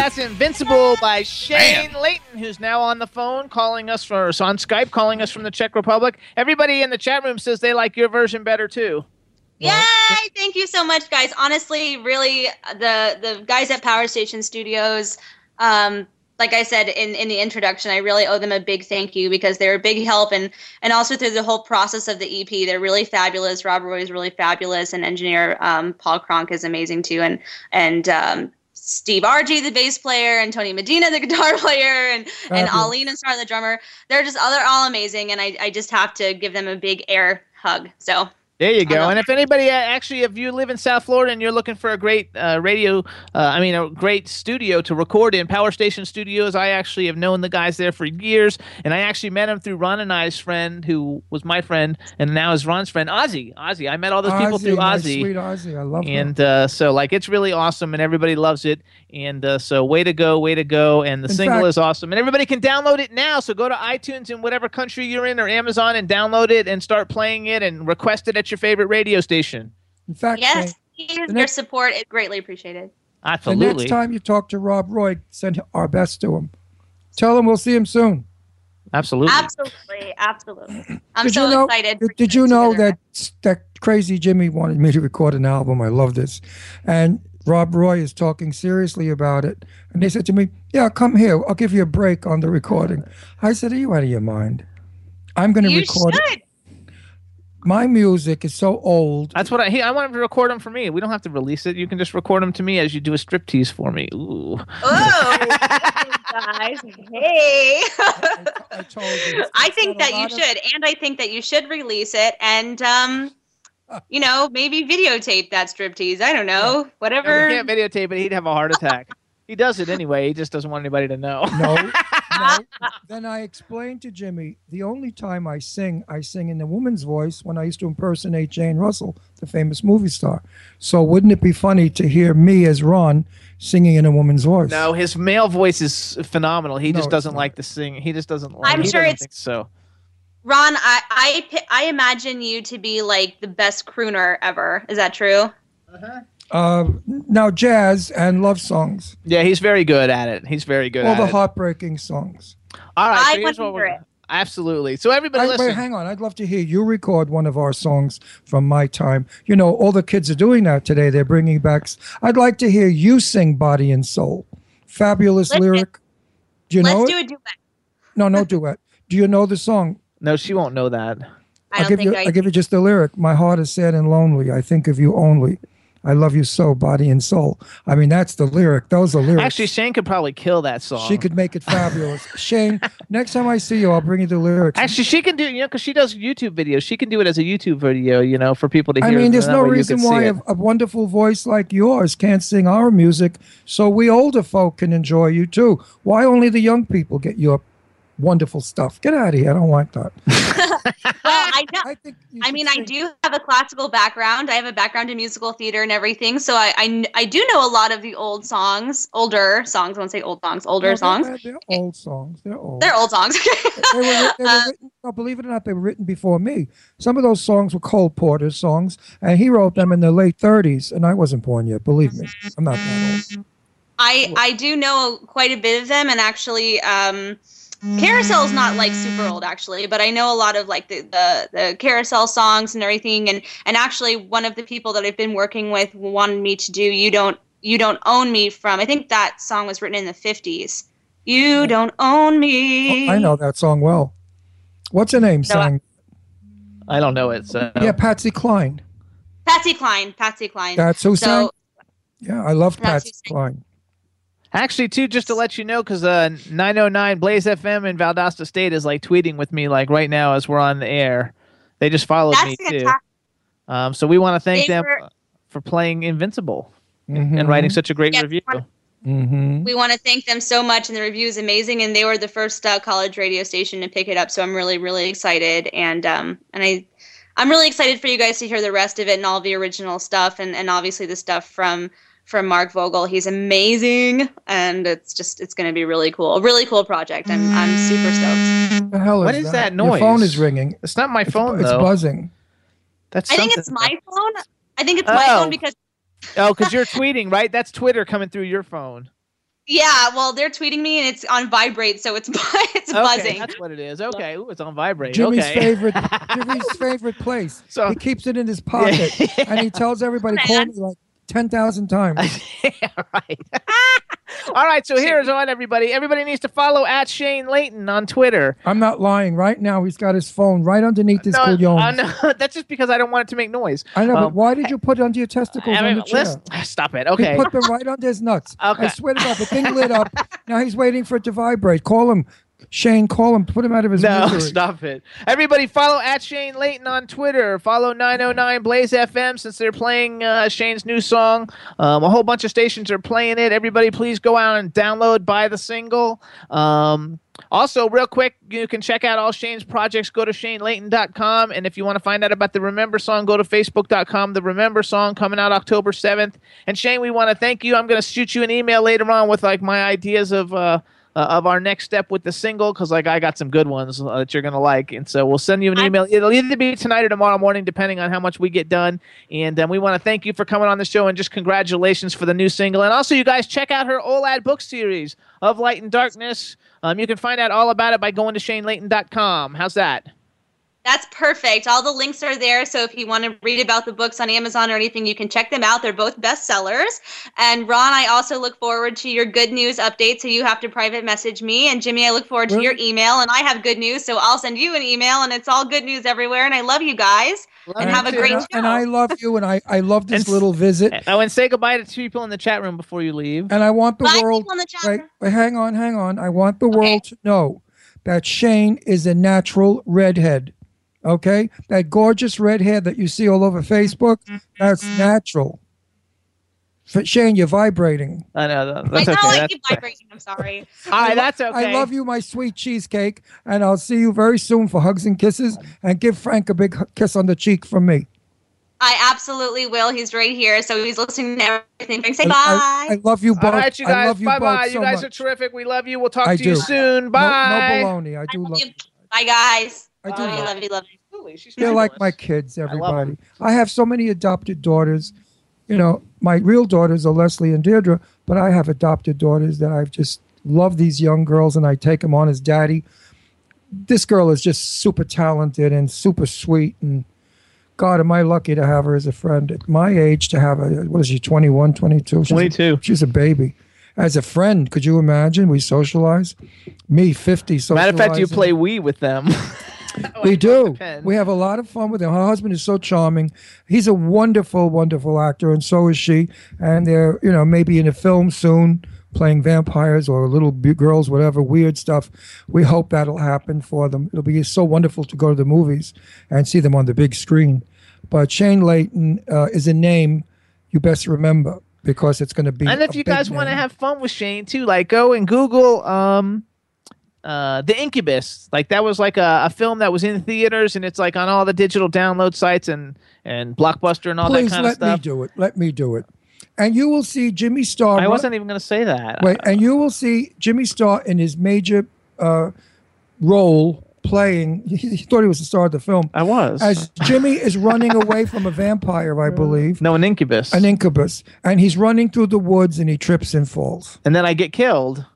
that's Invincible by Shayne Man. Leighton, who's now on the phone calling us from, on Skype calling us from the Czech Republic. Everybody in the chat room says they like your version better too. Yay! Thank you so much, guys. Honestly, really, the the guys at Power Station Studios, um, like I said in, in the introduction, I really owe them a big thank you because they're a big help and and also through the whole process of the EP, they're really fabulous. Rob Roy is really fabulous, and engineer um, Paul Kronk is amazing too, and and um, Steve Argy, the bass player, and Tony Medina, the guitar player, and. Aline and Star, the drummer. They're just they're all amazing, and I I just have to give them a big air hug. So There you go. And if anybody uh, actually, if you live in South Florida and you're looking for a great uh, radio, uh, I mean, a great studio to record in, Power Station Studios, I actually have known the guys there for years. And I actually met him through Ron and I's friend, who was my friend, and now is Ron's friend, Ozzy. Ozzy. I met all those people Ozzy, through Ozzy. Sweet Ozzy, I love. And uh, so, like, it's really awesome, and everybody loves it. And uh, so, way to go, way to go! And the In single fact- is awesome, and everybody can download it now. So go to iTunes in whatever country you're in, or Amazon, and download it, and start playing it, and request it at your favorite radio station. In fact, yes, Shayne, the your next- support is greatly appreciated. Absolutely. the next time you talk to Rob Roy, send our best to him. Tell him we'll see him soon. Absolutely. Absolutely, absolutely. I'm Did so you know, excited. Did, did you know that that crazy Jimmy wanted me to record an album? I love this, and Rob Roy is talking seriously about it. And they said to me, "Yeah, come here. I'll give you a break on the recording." I said, "Are you out of your mind? I'm going to you record it. Should? My music is so old. That's what I. He, I want him to record them for me. We don't have to release it. You can just record them to me as you do a striptease for me. Ooh. Oh, guys, hey. I told you. I think that you lot of- should, and I think that you should release it, and um, you know, maybe videotape that striptease. I don't know, No, we whatever. can't videotape it. He'd have a heart attack. He does it anyway. He just doesn't want anybody to know. No, no. Then I explained to Jimmy the only time I sing, I sing in the woman's voice when I used to impersonate Jane Russell, the famous movie star. So wouldn't it be funny to hear me as Ron singing in a woman's voice? No, his male voice is phenomenal. He No, just doesn't like to sing. He just doesn't. Like, I'm he sure it's- so. Ron, I, I I imagine you to be like the best crooner ever. Is that true? Uh, Uh, now jazz and love songs, Yeah, he's very good at it. He's very good all at the it. heartbreaking songs. All right, I so here's what hear we're it. absolutely. So everybody, I, listen. wait, hang on. I'd love to hear you record one of our songs from my time. You know, all the kids are doing that today. They're bringing back. I'd like to hear you sing "Body and Soul." Fabulous Listen. lyric. Do you know Let's it? do a duet. No, no duet. Do you know the song? no, she won't know that. I will don't give think you. I. will give you just the lyric. My heart is sad and lonely. I think of you only. I love you so, body and soul. I mean, that's the lyric. Those are lyrics. Actually, Shayne could probably kill that song. she could make it fabulous. Shayne, next time I see you, I'll bring you the lyrics. Actually, she can do you know because she does YouTube videos. She can do it as a YouTube video, you know, for people to hear. I mean, there's no reason why a, a wonderful voice like yours can't sing our music, so we older folk can enjoy you too. Why only the young people get your wonderful stuff? Get out of here! I don't like that. well, I know. I think. I should mean, I do have a classical background. I have a background in musical theater and everything, so I I, I do know a lot of the old songs, older songs. I won't say old songs, older No, songs. They're, they're old songs. They're old. They're old songs. they were, they were Uh, written, no, believe it or not, they were written before me. Some of those songs were Cole Porter's songs, and he wrote them in the late 30s, and I wasn't born yet. Believe me, I'm not that old. I I do know quite a bit of them, and actually, um, Carousel is not like super old actually, but I know a lot of like the, the the Carousel songs and everything. And and actually, one of the people that I've been working with wanted me to do "You Don't You Don't Own Me" from I think that song was written in the fifties. You don't own me. Oh, I know that song well. What's her name? No, I- sang? I don't know it. So Yeah, Patsy Cline. Patsy Cline. Patsy Cline. That's who sang. Yeah, I love Patsy. Cline. Actually, too, just to let you know, because uh, 909 Blaze FM in Valdosta State is like tweeting with me like right now as we're on the air. They just followed that's me too. Um, so we want to thank They them were- for playing Invincible Mhm. and writing such a great Yeah, review. Mhm. We want to thank them so much, and the review is amazing. And they were the first uh, college radio station to pick it up, so I'm really, really excited. And um, and I, I'm really excited for you guys to hear the rest of it and all the original stuff, and and obviously the stuff from from Mark Vogel. He's amazing, and it's just it's going to be really cool. A really cool project. I'm I'm super stoked. What the hell is What is that noise? Your phone is ringing. It's not my It's, phone it's though. buzzing. That's I think it's my phone. I think it's my Oh. phone because Oh, because you're tweeting, right? That's Twitter coming through your phone. yeah, well they're tweeting me and it's on vibrate, so it's it's Okay, buzzing. that's what it is. Okay, Ooh, it's on vibrate. Jimmy's okay. favorite. Jimmy's favorite place. So- he keeps it in his pocket, and he tells everybody, "Call me like ten thousand times." yeah, right. All right, so here's what everybody. Everybody needs to follow at Shayne Leighton on Twitter. I'm not lying. Right now, he's got his phone right underneath his No, uh, no, that's just because I don't want it to make noise. I know, but Um, why did you put it under your testicles I on mean, the chair? listen, stop it. He Okay. put them right under his nuts. Okay. I swear to God, the thing lit up. Now he's waiting for it to vibrate. Call him, Shayne. Call him. Put him out of his No, misery. stop it. Everybody follow at Shayne Leighton on Twitter. Follow 909 Blaze FM since they're playing uh, Shayne's new song. Um, a whole bunch of stations are playing it. Everybody, please go out and download, buy the single. Um, also, real quick, you can check out all Shayne's projects. Go to shayneleighton.com. And if you want to find out about the Remember song, go to facebook.com. The Remember song coming out October 7th. And Shayne, we want to thank you. I'm going to shoot you an email later on with like my ideas of. Uh, uh, of our next step with the single because like I got some good ones uh, that you're gonna like, and so we'll send you an email. It'll either be tonight or tomorrow morning, depending on how much we get done. And um, we want to thank you for coming on the show and just congratulations for the new single. And also, you guys check out her OLAD book series of Light and Darkness. Um, you can find out all about it by going to ShayneLeighton.com. How's that? That's perfect. All the links are there. So if you want to read about the books on Amazon or anything, you can check them out. They're both bestsellers. And Ron, I also look forward to your good news update. So you have to private message me. And Jimmy, I look forward to your email. And I have good news. So I'll send you an email. And it's all good news everywhere. And I love you guys. and have a great and, show. and I love you, and I, I love this And- little visit. Oh, and say goodbye to two people in the chat room before you leave. And I want the Bye, world. in the chat Wait, room. hang on, hang on. I want the Okay. world to know that Shayne is a natural redhead. Okay, that gorgeous red hair that you see all over Facebook, that's Mm-hmm. natural. F- Shayne, you're vibrating. I know that- I that's know okay. I That's, keep vibrating. I'm sorry. all right, that's okay. I love you, my sweet cheesecake, and I'll see you very soon for hugs and kisses. And give Frank a big kiss on the cheek from me. I absolutely will. He's right here. So he's listening to everything. Frank, say bye. I, I love you both. All right, you I guys. love you Bye bye. both You so guys are terrific. We love you. We'll talk I to you soon. Bye. No, baloney. I do love love you. Bye, guys. I do love you. love Love you. Love you. She's They're like my kids, everybody. I, have so many adopted daughters. You know, my real daughters are Leslie and Deirdre, but I have adopted daughters that I've just love these young girls and I take them on as daddy. This girl is just super talented and super sweet and God, am I lucky to have her as a friend at my age to have a, what is she, 21, 22? She's a- she's a baby. As a friend, could you imagine? We socialize. Me, 50, socializing. Matter of fact, you play Wii with them. We do. We have a lot of fun with him. Her husband is so charming. He's a wonderful, wonderful actor, and so is she. And they're, you know, maybe in a film soon, playing vampires or little b- girls, whatever weird stuff. We hope that'll happen for them. It'll be so wonderful to go to the movies and see them on the big screen. But Shayne Leighton uh, is a name you best remember because it's going to be. and if you guys want to have fun with Shayne too, like go and Google um uh the Incubus. Like that was like a, a film that was in theaters and it's like on all the digital download sites and and Blockbuster and all Please that kind of stuff. Let me do it. Let me do it. And you will see Jimmy Star. I wasn't even going to say that. Wait, and you will see Jimmy Star in his major uh, role playing. He, he thought he was the star of the film. I was. As Jimmy is running away from a vampire, I believe, no, an Incubus. an incubus, and he's running through the woods and he trips and falls, and then I get killed.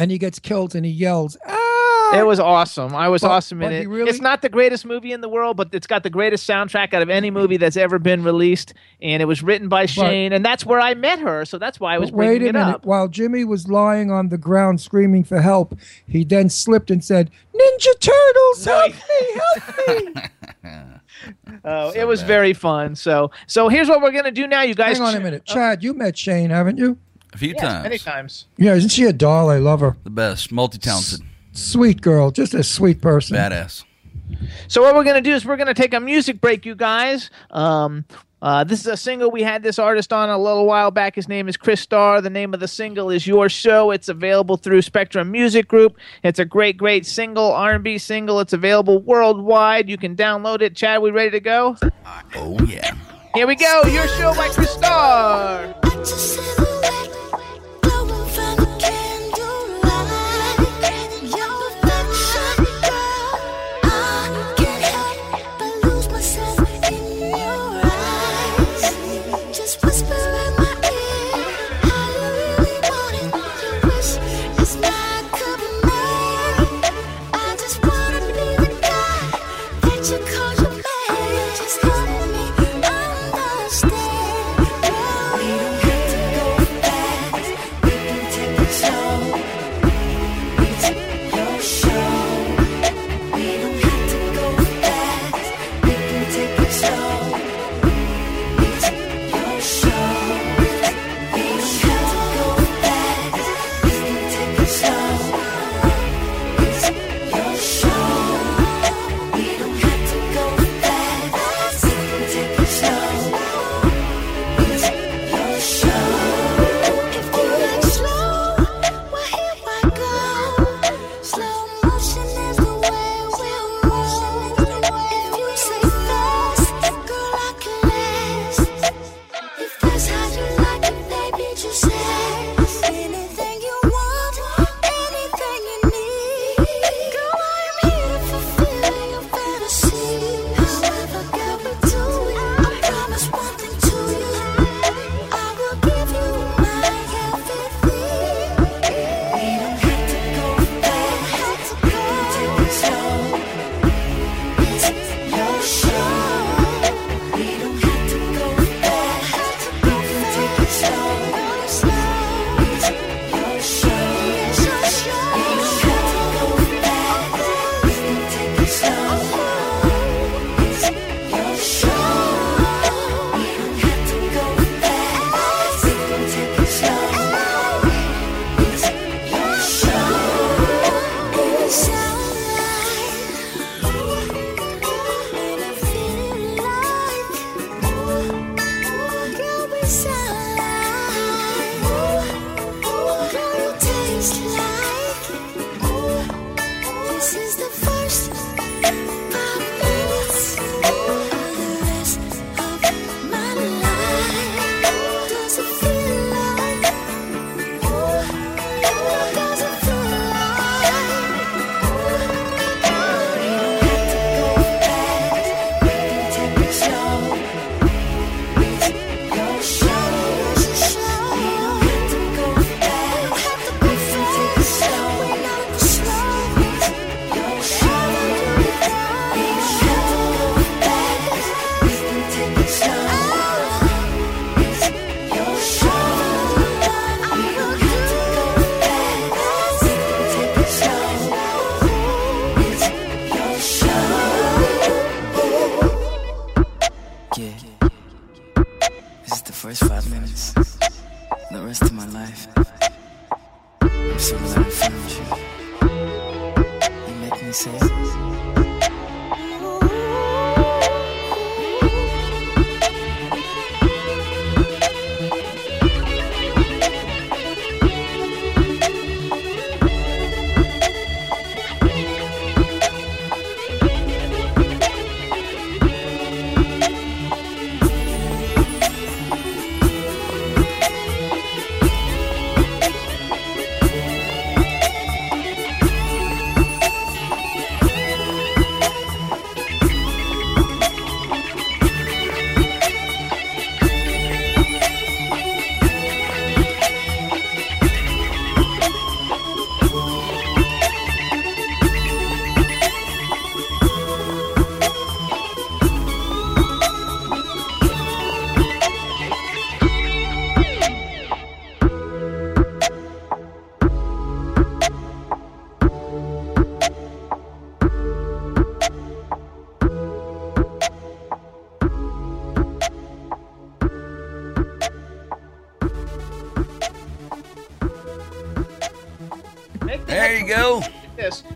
And he gets killed and he yells, "Ah!" It was awesome. I was But- awesome in it. really- It's not the greatest movie in the world, but it's got the greatest soundtrack out of any movie that's ever been released. And it was written by Shayne, and that's where I met her. So that's why I was But wait bringing a it minute. up. While Jimmy was lying on the ground screaming for help, he then slipped and said, "Ninja Turtles, help me! Help me!" Oh, it was very fun. So, so here's what we're gonna do now, you guys. Hang on a minute, Chad. You met Shayne, haven't you? A few Yes, times. many times. Yeah, isn't she a doll? I love her. The best. Multi-talented. Sweet girl, just a sweet person. Badass. So what we're gonna do is we're gonna take a music break, you guys. Um, uh, this is a single we had this artist on a little while back. His name is Chris Starr. The name of the single is Your Show. It's available through Spectrum Music Group. It's a great, great single, R&B single. It's available worldwide. You can download it. Chad, we ready to go? Oh yeah. Here we go. Your Show by Chris Starr.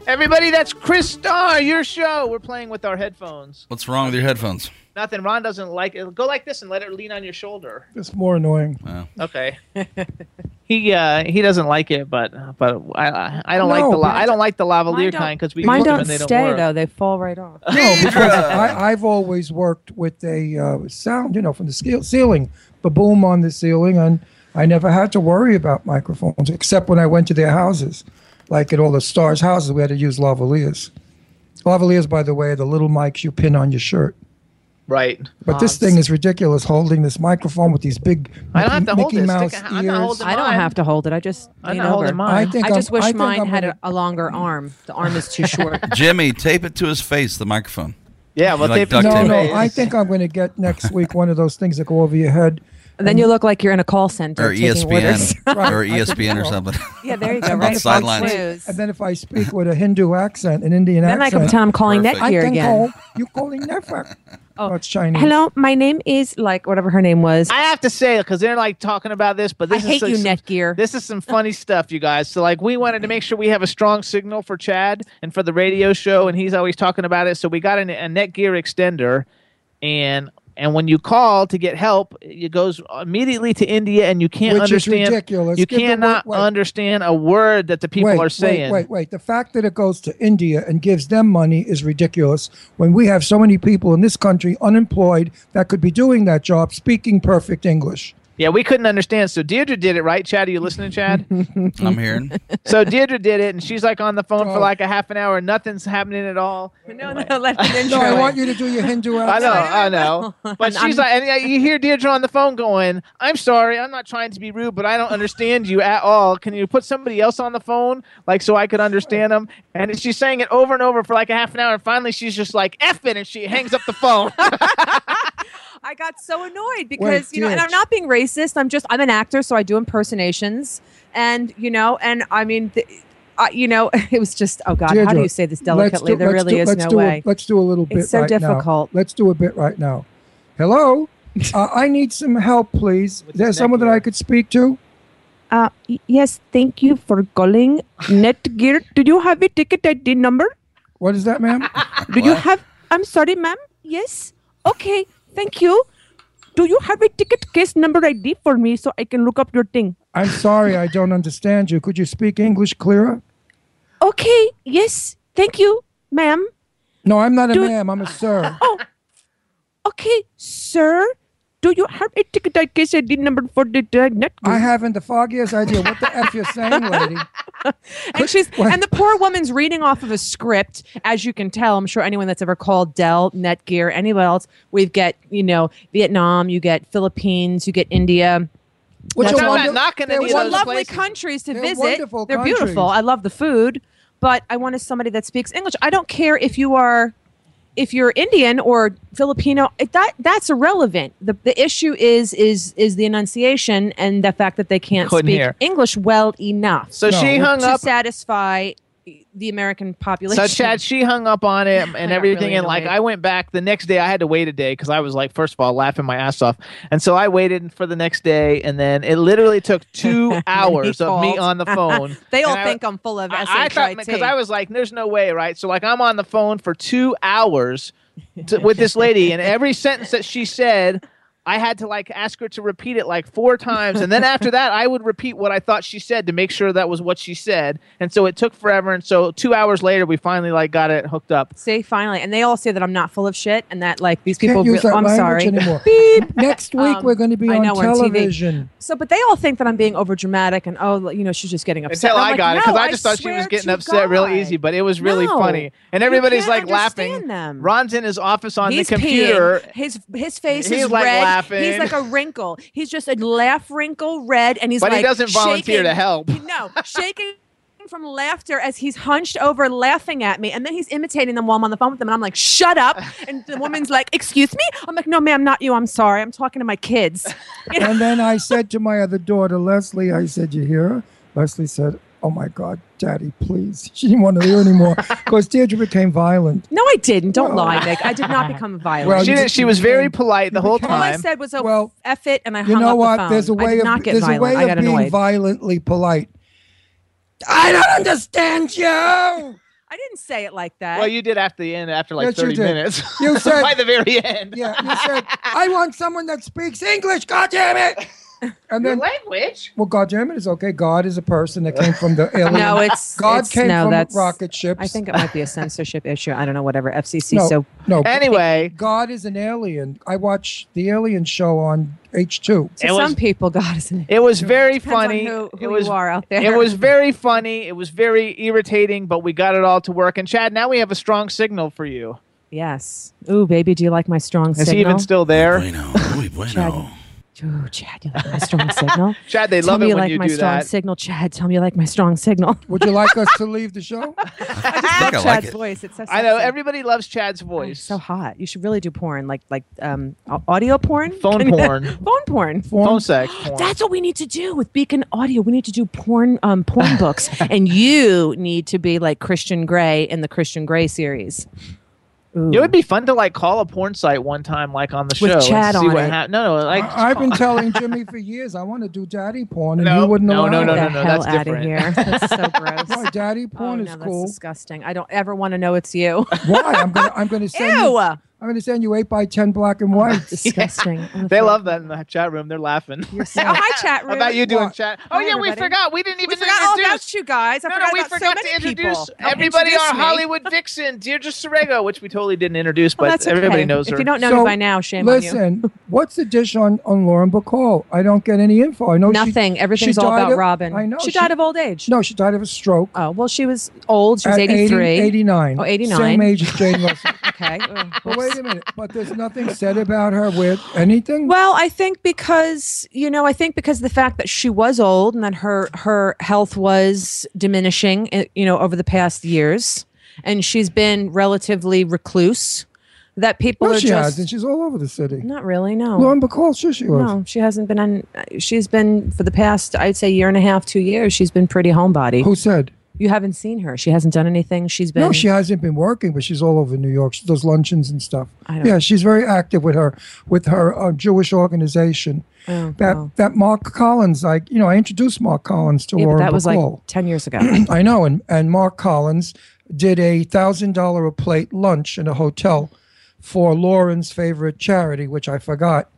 Everybody, that's Chris Starr, your show. We're playing with our headphones. What's wrong with your headphones? Nothing. Ron doesn't like it. Go like this and let it lean on your shoulder. It's more annoying. Okay. he uh he doesn't like it, but but I I, I don't like the la- I don't like the lavalier don't- kind because we Mine use them don't and they don't stay work. though; they fall right off. No, because I, I've always worked with a uh, sound, you know, from the ske- ceiling, the boom on the ceiling, and I never had to worry about microphones except when I went to their houses, like at all the stars' houses, we had to use lavaliers. Lavaliers, by the way, are the little mics you pin on your shirt. Right. But this thing is ridiculous, holding this microphone with these big I don't Mickey, have to hold Mickey it. Mouse Stick a- I'm not ears. holding I don't mine. have to hold it. I just I'm lean not over. holding mine. I think I I'm- just wish I think mine I'm had gonna- a, a longer arm. The arm is too short. Jimmy, tape it to his face, the microphone. Yeah, well, You like tape it duct to No, tape. no, face. I think I'm going to get next week one of those things that go over your head. And then you look like you're in a call center Or taking orders. ESPN. Right. or ESPN or something. yeah, there you go. Right, sidelines. News. And then if I speak with a Hindu accent, an Indian Then I accent, can tell I'm calling Perfect. I Netgear can again. call you calling Netflix. Oh, oh, it's Chinese. Hello, my name is like whatever her name was. I have to say because they're like talking about this, but I this is hate like you, some- Netgear. This is some funny stuff, you guys. So like we wanted to make sure we have a strong signal for Chad and for the radio show, and he's always talking about it. So we got an, a Netgear extender, and and when you call to get help, it goes immediately to India, and you can't Which is ridiculous. You Give cannot word- understand a word that the people wait, are saying. Wait, wait, wait. The fact that it goes to India and gives them money is ridiculous when we have so many people in this country unemployed that could be doing that job speaking perfect English. Yeah, we couldn't understand. So Deirdre did it, right? Chad, are you listening, Chad? I'm hearing. so Deirdre did it, and she's like on the phone for Oh. like a half an hour. Nothing's happening at all. no, no, let the intro. No, I want you to do your Hindu I know, I know. But I'm- she's like, and you hear Deirdre on the phone going, "I'm sorry, I'm not trying to be rude, but I don't understand you at all. Can you put somebody else on the phone, like so I could understand them?" And she's saying it over and over for like a half an hour, and finally she's just like, "F it," and she hangs up the phone. I got so annoyed because you know, and I'm not being racist. I'm just I'm an actor, so I do impersonations, and you know, and I mean, the, uh, you know, it was just oh god, how do you say this delicately? do- there really do- is let's no do a- way. let's do a little bit It's so right now. difficult. Let's do a bit right now. Hello? uh, I need some help, please. What's Is there his someone that I could speak to? Uh, yes, thank you for calling Netgear. Do you have a ticket ID number? What is that, ma'am? Do you have? I'm sorry, ma'am. Yes. Okay. Thank you. Do you have a ticket case number ID for me so I can look up your thing? I'm sorry, I don't understand you. Could you speak English clearer? Okay. Yes. Thank you, ma'am. No, I'm not a Do- ma'am. I'm a sir. Oh. Okay, sir. Do you have a ticket ID case ID number for the uh, Netgear? I haven't the foggiest idea what the f you're saying, lady. and she's What? and the poor woman's reading off of a script as you can tell i'm sure anyone that's ever called dell netgear anyone else we get you know vietnam you get philippines you get india Which That's are all- I'm not wonder- knocking they're any of well, those lovely places. countries to They're visit they're beautiful i love the food but i wanted somebody that speaks english i don't care if you are if you're indian or filipino it, that that's irrelevant the, the issue is is is the enunciation and the fact that they can't Couldn't speak hear. english well enough So No. she hung up to up. satisfy the American population. So Chad, she hung up on it and everything, really and like. I went back the next day. I had to wait a day because I was like, first of all, laughing my ass off, and so I waited for the next day, and then it literally took two hours of me on the phone. they all And I- think I'm full of I, I thought SHIT. because I was like, "There's no way, right?" So like, I'm on the phone for two hours to, with this lady, and every sentence that she said, I had to like ask her to repeat it like four times, and then after that, I would repeat what I thought she said to make sure that was what she said, and so it took forever, and so two hours later, we finally like got it hooked up. Say finally, and they all say that I'm not full of shit, and that like these people. Can't use re- I'm sorry. Beep. Next week Um, we're going to be I on know, we're on TV. television. So, but they all think that I'm being over dramatic, and oh, you know, she's just getting upset. Until I'm like, got it because "No, I just thought she was getting to upset real easy, but it was really No, funny, and everybody's like laughing. understand them. Ron's in his office on He's the computer. peeing. His his face He's, is like, red. laughing. He's like a wrinkle. He's just a laugh wrinkle red, and he's like, But like he doesn't volunteer shaking- to help. No, shaking from laughter as he's hunched over laughing at me, and then he's imitating them while I'm on the phone with them, and I'm like, "Shut up!" And the woman's like, "Excuse me?" I'm like, "No, ma'am, not you. I'm sorry. I'm talking to my kids." You know? And then I said to my other daughter, Leslie, I said, You hear her? Leslie said, Oh my God, Daddy, please. She didn't want to hear anymore because Deirdre became violent. No, I didn't. Don't Well- lie, Nick. I did not become violent. Well, she did, she was very polite the whole time. all I said was, "Oh, Well, f it," and I You hung know up what? the phone. There's a way did of not get there's a violent. way I of got being annoyed. violently polite. I don't understand you. I didn't say it like that. Well, you did after the end, after like Yes, 30 did. minutes. You said- by the very end. Yeah, you said, I want someone that speaks English, God damn it. And then, language. well, God damn it is okay. God is a person that came from the alien. no, it's God it's- came no, from that's, rocket ships. I think it might be a censorship issue. I don't know. Whatever. FCC. no, So no. Anyway, God is an alien. I watch the Alien show on H2. to some was- people, God is an it was very Depends funny. who, who it was you are out there. It was very funny. It was very irritating, but we got it all to work. And Chad, now we have a strong signal for you. yes. Ooh, baby, do you like my strong Is signal? he even still there? Bueno, muy bueno. Ooh, Chad, you like my strong signal? Chad, they tell love me it you when like you like my do strong that. signal, Chad. Tell me you like my strong signal. Would you like us to leave the show? I just I love think I like Chad's it. voice. It's so I know everybody loves Chad's Oh, voice. it's so hot. You should really do porn, like like um audio porn, Phone Can you- porn. phone porn. Phone sex. porn. That's what we need to do with Beacon Audio. We need to do porn um, porn books, and you need to be like Christian Grey in the Christian Grey series. Ooh. It would be fun to like call a porn site one time, like on the With show, Chad and see on what it. No, no, like I, have been telling Jimmy for years I want to do daddy porn, and No, he wouldn't no, allow no, it. no, the no, no, hell that's out of here. That's so gross. Why daddy Oh, porn no, is that's cool. disgusting. I don't ever want to know it's you. Why? I'm gonna I'm gonna send Ew. you I'm gonna send you eight by ten black and white. disgusting. I'm they love that in the chat room. They're laughing You're so- oh, hi, chat room. about you doing What? chat. Oh Hi, yeah, we forgot. We didn't We even forgot all introduce. about you guys. I no, no, forgot we about so forgot many to introduce people. Everybody introduce our me. Hollywood vixen, Deirdre Sorego, which we totally didn't introduce, Well, but that's everybody okay. knows if her. you don't know So, me by now, shame on you. Listen, what's the dish on on Lauren Bacall? I don't get any info. I know she- Nothing. Everything's she all about of- Robin. I know She died of old age. No, she died of a stroke. Oh, well, she was old. She was at 80 83. 89. Oh, 89. Same age as Jane Russell. Okay. Oh, but wait a minute. But there's nothing said about her with anything. Well, I think because you know, I think because the fact that she was old and that her her health was diminishing, eh, you know, over the past years, and she's been relatively recluse. That people no, are she just hasn't. She's all over the city. not really. No, Lauren Bacall, sure she was. no, she hasn't been on. She's been for the past, I'd say, year and a half, two years. She's been pretty homebody. Who said? You haven't seen her. She hasn't done anything. She's been. No, she hasn't been working, but she's all over New York. She does luncheons and stuff. Yeah, she's very active with her with her uh, Jewish organization. Oh, that wow. that Mark Collins, like you know, I introduced Mark Collins to Yeah, but Lauren that was like ten years ago. I know, and and Mark Collins did a thousand dollar a plate lunch in a hotel for Lauren's favorite charity, which I forgot,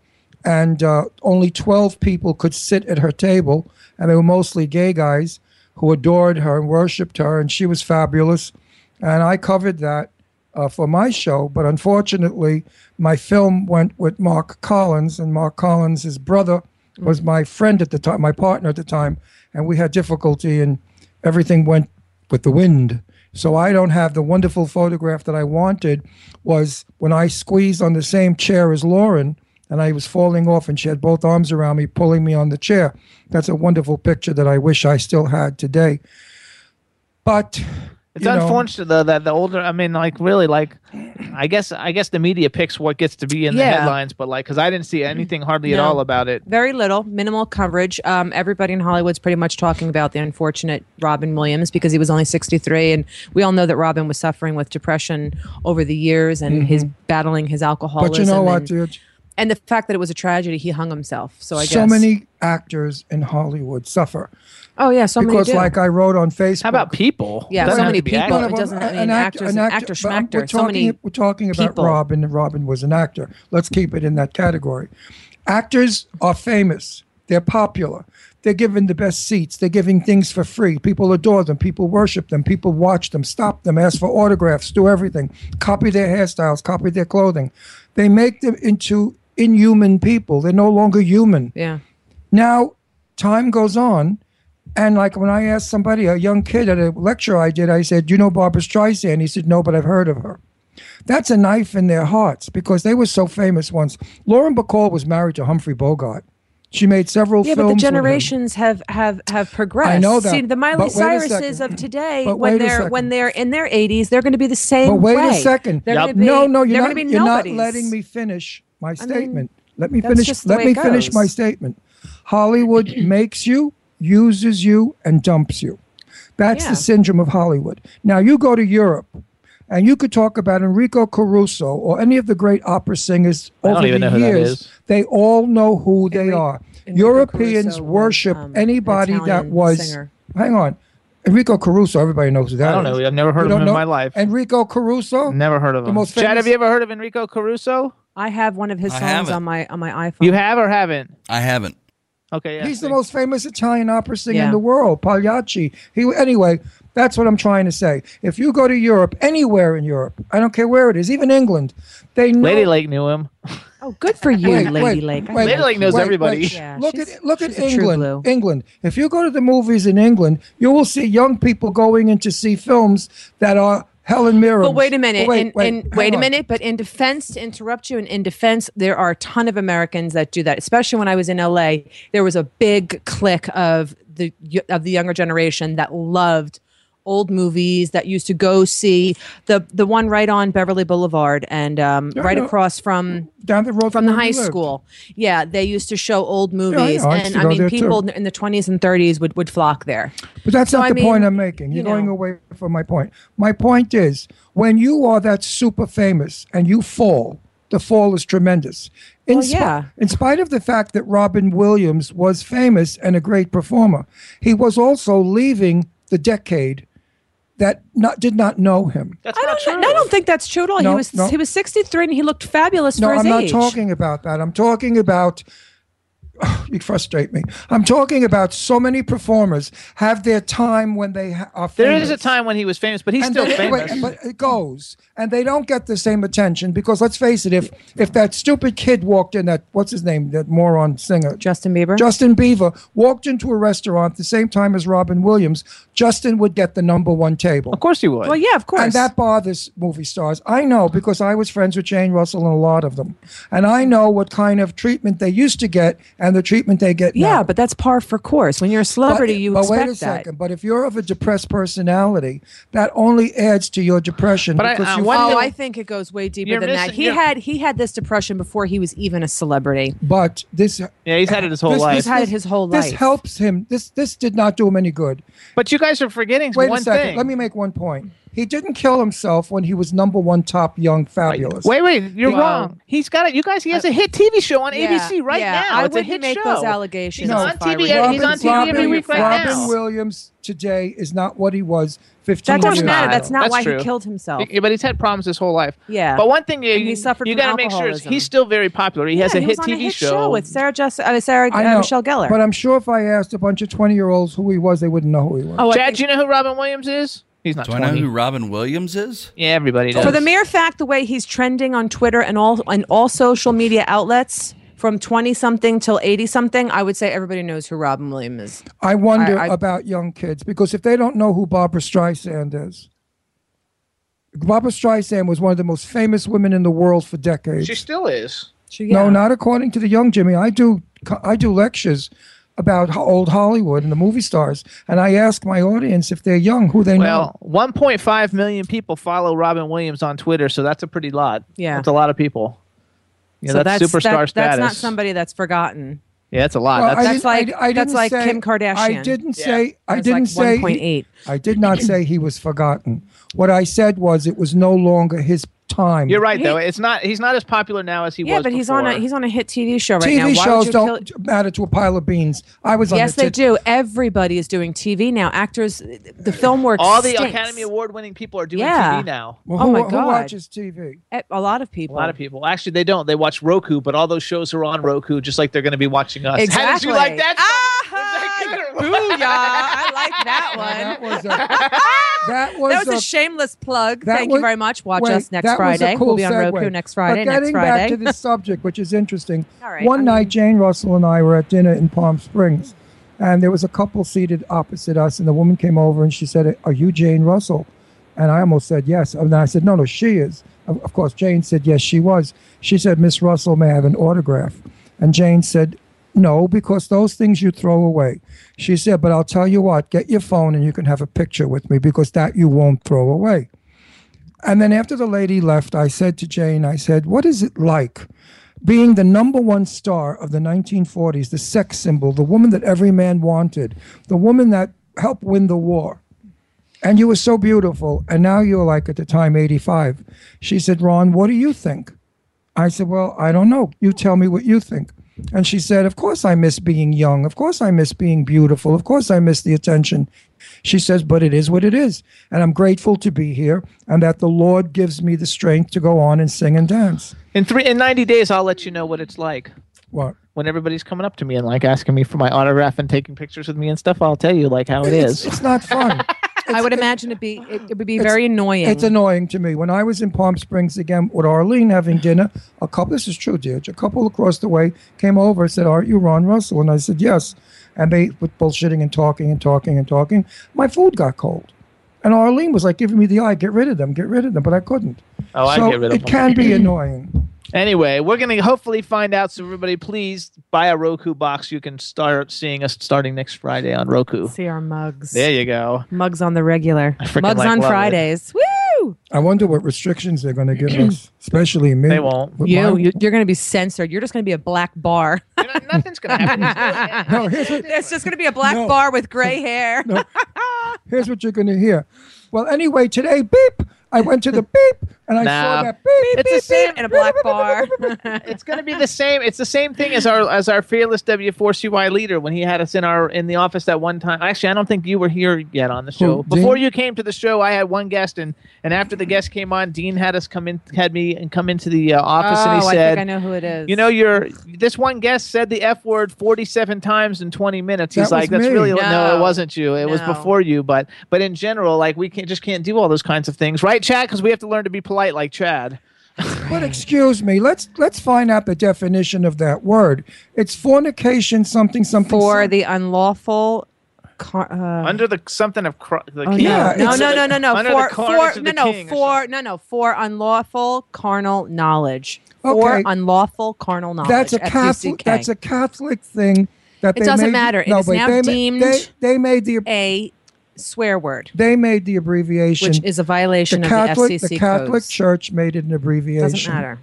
and uh, only twelve people could sit at her table, and they were mostly gay guys who adored her and worshipped her, and she was fabulous, and I covered that. Uh, for my show, but unfortunately, my film went with Mark Collins, and Mark Collins, his brother, was my friend at the time, my partner at the time, and we had difficulty, and everything went with the wind. So I don't have the wonderful photograph that I wanted. Was when I squeezed on the same chair as Lauren, and I was falling off, and she had both arms around me, pulling me on the chair. That's a wonderful picture that I wish I still had today. But It's you know, unfortunate though that the older, I mean, like really, like I guess I guess the media picks what gets to be in the headlines, but like because I didn't see anything hardly at all about it. Very little, minimal coverage. Um, everybody in Hollywood's pretty much talking about the unfortunate Robin Williams because he was only 63, and we all know that Robin was suffering with depression over the years and his battling his alcoholism. But you know what, dude? And the fact that it was a tragedy, he hung himself. So I so guess many actors in Hollywood suffer Oh yeah, so because, many do. like I wrote on Facebook. How about people? Yeah, so many people. actors. It doesn't an mean actor- actors an and actor- actor but I'm- schmacker. We're So many we're talking about people. Robin, and Robin was an actor. Let's keep it in that category. Actors are famous. They're popular. They're given the best seats. They're giving things for free. People adore them. People worship them. People watch them, stop them, ask for autographs, do everything, copy their hairstyles, copy their clothing. They make them into inhuman people. They're no longer human. Yeah. Now, time goes on, and like when I asked somebody, a young kid at a lecture I did, I said, "Do you know Barbra Streisand?" He said, "No, but I've heard of her." That's a knife in their hearts because they were so famous once. Lauren Bacall was married to Humphrey Bogart. She made several Yeah, films. but the generations have have have progressed. I know that, See, the Miley but Cyruses of today, when they're when they're in their 80s, they're going to be the same But wait way. a second. They're Yep. be, no, no, you're not. be You're not letting me finish my mean, statement. let me finish. Let me finish my statement. Hollywood makes you, uses you, and dumps you. That's Yeah. the syndrome of Hollywood. Now you go to Europe, and you could talk about Enrico Caruso or any of the great opera singers I don't over even the know who that years. They all know who they Enrico- are. Enrico Europeans Caruso was, worship um, anybody that was. singer. Hang on. Enrico Caruso, everybody knows who that I don't is. know. I've never heard You of don't him know? in my life. Enrico Caruso? Never heard of him. The him. most Chad, famous- have you ever heard of Enrico Caruso? I have one of his I songs haven't. on my on my iPhone. You have or haven't? I haven't. Okay, yeah. He's the most famous Italian opera singer in the world, Pagliacci. He anyway. That's what I'm trying to say. If you go to Europe, anywhere in Europe, I don't care where it is, even England, they know. Lady Lake knew him. Oh, good for you, Wait, Lady wait, Lake. I wait, Lady Lake knows wait, everybody. wait. Yeah, look she's- at look at she's a true England. England. If you go to the movies in England, you will see young people going in to see films that are Helen Mirren. But wait a minute. Wait, in, wait, in, hang wait a minute. But in defense, to interrupt you, and in defense, there are a ton of Americans that do that. Especially when I was in LA, there was a big clique of the of the younger generation that loved old movies that used to go see the the one right on Beverly Boulevard and um, Yeah, right know. across from down the road from the high school. Yeah, they used to show old movies, know. I and I mean, there, too. people in the twenties and thirties would would flock there. But that's So, not I the mean, point I'm making. You're you going away from my point. My point is when you are that super famous and you fall, the fall is tremendous. In, Well, yeah. in spite of the fact that Robin Williams was famous and a great performer, he was also leaving the decade that not did not know him. That's I not don't. true. I don't think that's true at all. No, he was no. he was sixty three and he looked fabulous No, for his I'm not talking about that. I'm talking about. you frustrate me. I'm talking about so many performers have their time when they ha- are famous. There is a time when he was famous, but he's And still they- famous. wait, but it goes, and they don't get the same attention because let's face it, if if that stupid kid walked in, that what's his name, that moron singer, Justin Bieber. Justin Bieber, walked into a restaurant at the same time as Robin Williams, Justin would get the number one table. of course he would. well, yeah, of course. And that bothers movie stars. I know because I was friends with Jane Russell and a lot of them. And I know what kind of treatment they used to get and the treatment they get now. yeah, but that's par for course. When you're a celebrity, But- you but expect wait a that. second. But if you're of a depressed personality, that only adds to your depression. But I- because I you wonder- Oh, One I think it goes way deeper You're than that. He you're- had he had this depression before he was even a celebrity. But this yeah, he's had it his whole this- life. He's had it his whole life. this helps him. This this did not do him any good. but you guys are forgetting Wait one a second. thing. Let me make one point. He didn't kill himself when he was number one top young fabulous. Wait, wait, you're Well- wrong. He's got it. You guys, he has a hit TV show on ABC right yeah, now. I it's a wouldn't hit make show. those allegations. He's on TV were yeah, you. he's on TV every week right Robin now. Williams today is not what he was 15 That doesn't matter. That's not That's why true. he killed himself. Yeah, but he's had problems his whole life. Yeah. But one thing you, And he suffered you got to make sure is he's still very popular. He has a he hit was on TV hit show. with Sarah Jess- uh, Sarah uh, know, Michelle Gellar. But I'm sure if I asked a bunch of 20 year olds who he was, they wouldn't know who he was. oh, I Chad, do you know who Robin Williams is? He's not Do I know who Robin Williams is? yeah, everybody does. for the mere fact the way he's trending on Twitter and all and all social media outlets from 20 something till 80 something, I would say everybody knows who Robin Williams is. I wonder I- I- about young kids because if they don't know who Barbra Streisand is, Barbra Streisand was one of the most famous women in the world for decades. she still is. She- No, not according to the young Jimmy. I do I do lectures about old Hollywood and the movie stars, and I ask my audience if they're young, who they know. Well, 1.5 million people follow Robin Williams on Twitter, so that's a pretty lot. Yeah. that's a lot of people. Yeah, so that's, that's superstar that- status. That's not somebody that's forgotten. yeah, that's a lot. Well, I that's, That's like I- I that's like say- Kim Kardashian. I didn't say I didn't like say 1.8. I did not say he was forgotten. What I said was it was no longer his time. you're right He- though. It's not. He's not as popular now as he yeah, was. Yeah, but he's on a he's on a hit TV show right TV now. Why would shows don't kill- matter to a pile of beans. I was on Yes, the they tit- do. Everybody is doing TV now. Actors, the film work. All the stinks. Academy Award winning people are doing Yeah. TV now. Well, Oh who, my who God. watches TV? Eh, A lot of people. A lot of people. Actually, they don't. They watch Roku, but all those shows are on Roku, just like they're going to be watching us. Exactly. How did you like that? Ah, booyah! I like that That one. was a, that was, That was a, a shameless plug. Thank was- you very much. Watch wait, us next that was a Friday. cool we'll be on segue. Roku next Friday. But next getting Friday. back to this subject, which is interesting. All right, One I night, Jane Russell and I were at dinner in Palm Springs, and there was a couple seated opposite us, and the woman came over and she said, "Are you Jane Russell?" And I almost said yes, and I said, "No, no, she is." Of, of course, Jane said yes, she was. She said, "Miss Russell, may I have an autograph?" And Jane said, "No, because those things you throw away." She said, "But I'll tell you what, get your phone and you can have a picture with me because that you won't throw away." And then after the lady left, I said to Jane, I said, What is it like being the number one star of the 1940s, the sex symbol, the woman that every man wanted, the woman that helped win the war? And you were so beautiful. And now you're like at the time 85. She said, Ron, what do you think? I said, Well, I don't know. You tell me what you think. And she said, Of course I miss being young. Of course I miss being beautiful. Of course I miss the attention. She says, But it is what it is. And I'm grateful to be here and that the Lord gives me the strength to go on and sing and dance. In three in 90 days, I'll let you know what it's like. What? When everybody's coming up to me and like asking me for my autograph and taking pictures with me and stuff, I'll tell you like how it It's, is. it's not fun. I would imagine it be it, it would be very annoying. It's annoying to me. When I was in Palm Springs again with Arlene having dinner, a couple, this is true, dear, a couple across the way came over and said, Aren't you Ron Russell? And I said, Yes. And they were bullshitting and talking and talking and talking. My food got cold. And Arlene was like giving me the eye, get rid of them, get rid of them, but I couldn't. Oh, I get rid of them. it can be annoying. Anyway, we're gonna hopefully find out. So everybody, please buy a Roku box. You can start seeing us starting next Friday on Roku. See our mugs. There you go. Mugs on the regular. Mugs like on love it. Fridays. Woo! I wonder what restrictions they're going to give us, especially me. They won't. You, my- you you're going to be censored. You're just going to be a black bar. Nothing's gonna happen. No, here's what- it's just going to be a black No. bar with gray hair. Here's what you're going to hear. Well, anyway, today, beep. I went to the beep and I Nah. saw that beep. It's the same. in a black bar. it's going to be the same. It's the same thing as our as our fearless W4CY leader when he had us in our in the office that one time. Actually, I don't think you were here yet on the show. Who, Before you came to the show, I had one guest, and and after the guest came on, Dean had us come in, had me and come into the uh, office, and oh, he I said, think I know who it is. "You know, you're this one guest said the f word 47 times in 20 minutes." He's That was like, "That's me. really no. No. it wasn't you. It was before you." But but in general, like we can't just can't do all those kinds of things, right, Chad? Because we have to learn to be polite, like Chad. But excuse me, let's let's find out the definition of that word. It's fornication, something, something. for some- the unlawful. Car- uh, Under the something of cro- the Oh, king. Yeah, no, no, no, no, no, no. Under For, the carnage for of no, the no, king for no, no, for unlawful carnal knowledge. For Okay. unlawful carnal knowledge. that's a Catholic. F-U-C-K. That's a Catholic thing. That It they doesn't made- matter. It no, is but now they, ma- deemed They, they made the a swear word, they made the abbreviation. which is a violation the of the FCC the Catholic codes. Church made it an abbreviation. Doesn't matter.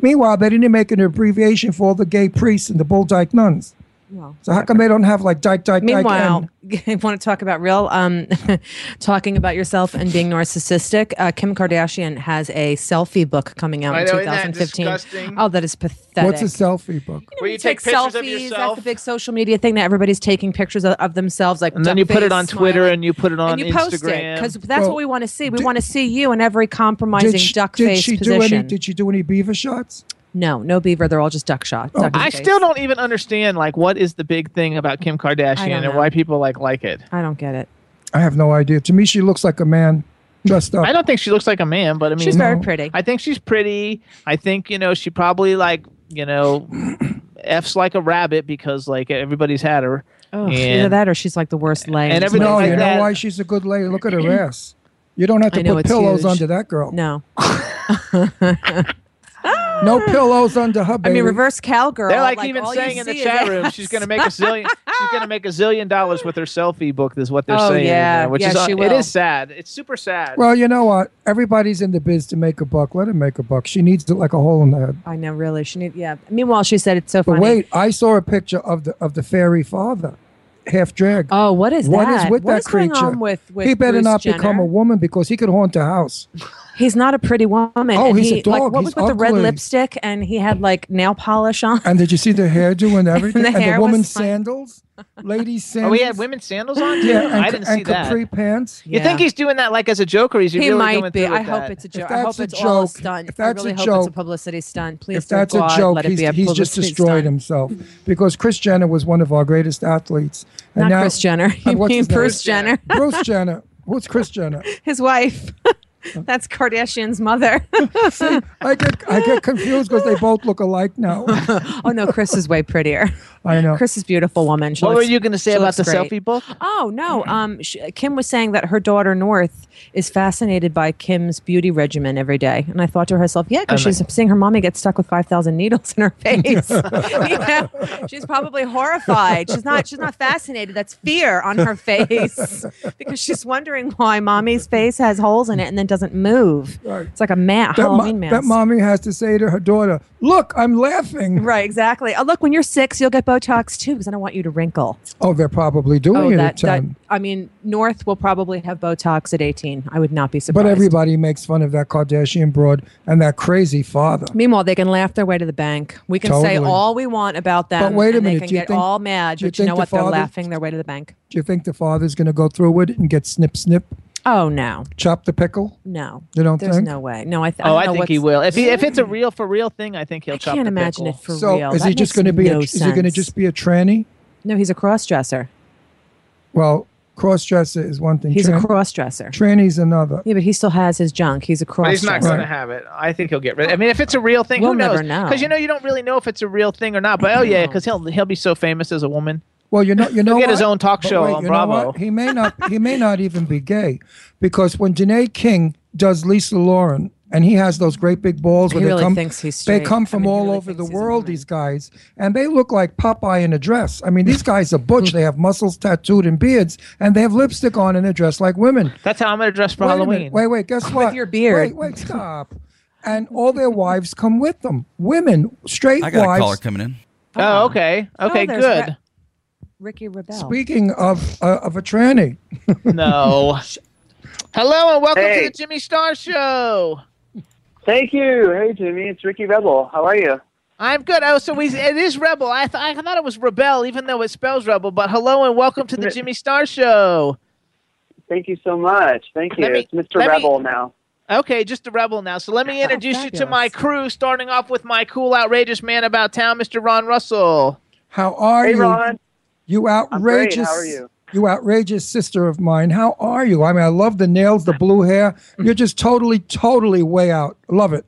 Meanwhile, they didn't make an abbreviation for all the gay priests and the bull dyke nuns. Well, So how come they don't have like dyke dyke dyke? Meanwhile, N? I want to talk about real, um, talking about yourself and being narcissistic. Uh, Kim Kardashian has a selfie book coming out I in know, isn't that 2015. disgusting? Oh, that is pathetic. What's a selfie book? Where you You take pictures selfies. yourself. That's the big social media thing that everybody's taking pictures of, of themselves, like and then you put it face, on Twitter and you put it on and you post it Instagram. because that's Well, what we want to see. We want to see you in every compromising she, duck did face she position. do any? Did she do any beaver shots? No, no beaver. They're all just duck shot. duck I face. still don't even understand like what is the big thing about Kim Kardashian and why people like like it. I don't get it. I have no idea. To me, she looks like a man dressed up. I don't think she looks like a man, but I mean, She's very no. pretty. I think she's pretty. I think you know she probably like you know f's like a rabbit because like everybody's had her. Oh, And- either that or she's like the worst leg. and everything no, like you know why she's a good lady? Look at her ass. You don't have to know, put pillows huge. under that girl. No. No pillows under her I mean, reverse cowgirl. They're like, even all you saying in the chat room, ass. she's going to make a zillion. she's going to make a zillion dollars with her selfie book. Is what they're Oh, saying. yeah. there, which Yeah, is uh, she it will. is sad. It's super sad. Well, you know what? Everybody's in the biz to make a buck. Let her make a buck. She needs it like a hole in the head. I know, really. She need. Yeah. Meanwhile, she said it's so But funny. wait, I saw a picture of the of the fairy father, half drag. Oh, what is What What is with What that is going creature? on with, with he better Bruce not Jenner? become a woman because he could haunt a house. He's not a pretty woman. Oh, and he's a he, Like, dog. what He's was with the red lipstick and he had like nail polish on? And did you see the hairdo and everything? the and hair the woman's sandals, ladies' oh, sandals. he had women's sandals on. too? Yeah, and, I didn't and see that. capri pants. You think he's doing that like as a joke, or is he, He really might going be. through I hope that? it's a joke. I hope that's a it's all a joke- stunt. if that's I really a hope joke- it's a publicity stunt. Please, If dear that's God, a joke, let it he's, be a he's just destroyed stunt. himself because Kris Jenner was one of our greatest athletes. And Not now, Kris Jenner. Uh, You what's mean? Bruce Jenner? Bruce Jenner. Who's Kris Jenner? His wife. That's Kardashian's mother. See, I get I get confused because they both look alike now. oh no, Kris is way prettier. I know. Kris is a beautiful woman. She What were you going to say about the looks great. selfie book? Oh no, um, sh Kim was saying that her daughter North is fascinated by Kim's beauty regimen every day, and I thought to herself, yeah, because she's seeing her mommy get stuck with five thousand needles in her face. you know, she's probably horrified. She's not. She's not fascinated. That's fear on her face because she's wondering why mommy's face has holes in it and then doesn't move. Right. It's like a ma- That, mo- Halloween mask. that mommy has to say to her daughter, "Look, I'm laughing." Right, exactly. Oh, look, when you're six, you'll get Botox too, because I don't want you to wrinkle. Oh, they're probably doing oh, it that, at time. that. I mean, North will probably have Botox at 18. I would not be surprised. But everybody makes fun of that Kardashian broad and that crazy father. Meanwhile, they can laugh their way to the bank. We can say all we want about them. But wait a minute, They can you get think- all mad, you but you know the what? They're father- laughing their way to the bank. Do you think the father's going to go through with it and get snip, snip, Oh no, chop the pickle? no. You don't There's think? no way. No, I. Th- Oh, don't I think he will. If he if it's a mm. real for real thing, I think he'll I chop I can't the imagine pickle. it for so real. is That he just going to be? no a, is he going to just be a tranny? No, he's a cross dresser. Well, cross dresser is one thing. He's a Tran- cross dresser. tranny's another. Yeah, but he still has his junk. He's a cross But he's not dresser. going to have it. I think he'll get rid. I mean, if it's a real thing, We'll who knows? never know. Because you know, you don't really know if it's a real thing or not. But oh yeah, because he'll he'll be so famous as a woman. Well, you know, you know, get his what? own talk show wait, on you Bravo. what? He may not. He may not even be gay, because when Janae King does Lisa Lauren, and he has those great big balls He where really they come. thinks he's they straight. come I from mean, all really over the thinks he's a world. These guys, and they look like Popeye in a dress. I mean, these guys are butch. they have muscles tattooed and beards, and they have lipstick on, and they dress like women. That's how I'm going to dress for wait Halloween. Wait, wait. Guess what? With your beard. Wait, wait. Stop. and all their wives come with them. Women, straight wives. I got a wives. caller coming in. Oh, okay, oh, okay, Oh, good. Re- Ricky Rebel. Speaking of uh, of a tranny, no. Hello and welcome Hey. to the Jimmy Star Show. Thank you. Hey, Jimmy. It's Ricky Rebel. How are you? I'm good. Oh, so we, it is Rebel. I, th- I thought it was Rebel, even though it spells Rebel. But hello and welcome to the Jimmy Star Show. Thank you so much. Thank you. Me- it's Mr. let me- Rebel now. Okay, just a rebel now. So let me introduce you to my crew, starting off with my cool, outrageous man about town, Mr. Ron Russell. how are Hey, you? Ron. You I'm great. outrageous. How are you? You outrageous sister of mine. How are you? I mean, I love the nails, the blue hair. You're just totally, totally way out. Love it.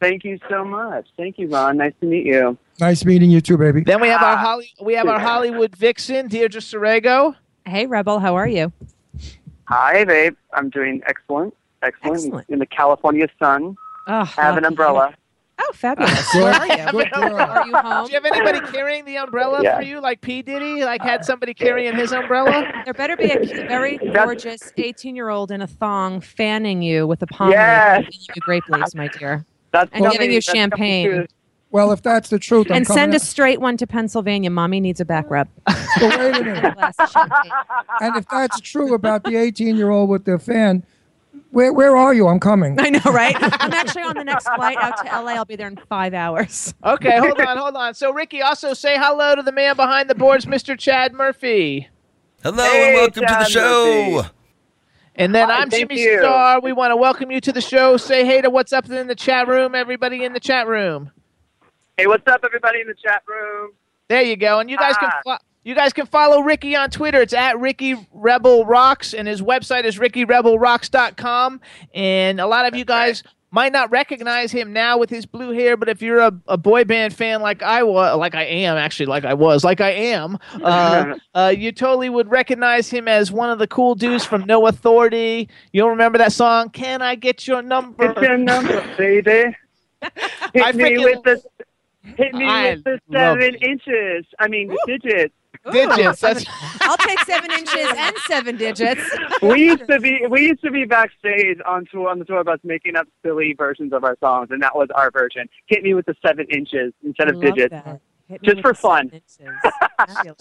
Thank you so much. Thank you, Ron. Nice to meet you. Nice meeting you too, baby. Then we have our Ah. Holly, we have our Hollywood vixen, Deirdre Sorego. Hey, Rebel, how are you? Hi, babe. I'm doing excellent. Excellent. Excellent. In the California sun. Oh, Have an lucky umbrella. Oh, fabulous. Good, Where are you? good girl. Are you home? Do you have anybody carrying the umbrella Yeah. for you, like P Diddy? Like had somebody carrying his umbrella? There better be a very gorgeous 18 year old in a thong fanning you with a palm Yes. leaf and giving you grape leaves, my dear. That's And giving you champagne. Well, if that's the truth, I'm And send a out- straight one to Pennsylvania. Mommy needs a back rub. But wait a minute. Glass of champagne. And if that's true about the 18 year old with the fan, where where are you? I'm coming. I know, right? I'm actually on the next flight out to LA. I'll be there in five hours. Okay, hold on, hold on. So Ricky, also say hello to the man behind the boards, Mr. Chad Murphy. Hello Hey, and welcome to the show. Murphy. And then Hi, I'm Jimmy you. Star. We want to welcome you to the show. Say hey to what's up in the chat room, everybody in the chat room. Hey, what's up, everybody in the chat room? There you go. And you guys can Ah. fo- you guys can follow Ricky on Twitter. It's at Ricky Rebel Rocks, and his website is RickyRebelRocks.com. And a lot of you guys might not recognize him now with his blue hair, but if you're a, a boy band fan like I was, like I am actually, like I was, like I am, uh, uh, you totally would recognize him as one of the cool dudes from No Authority. You'll remember that song, "Can I Get Your Number?" Get your number, baby. Hit I me with the hit me I with the seven it. inches. I mean the digits. Digits. That's I'll take seven inches and seven digits. we used to be we used to be backstage on tour on the tour bus making up silly versions of our songs, and that was our version. Hit me with the seven inches instead of Love digits. that. Just for fun.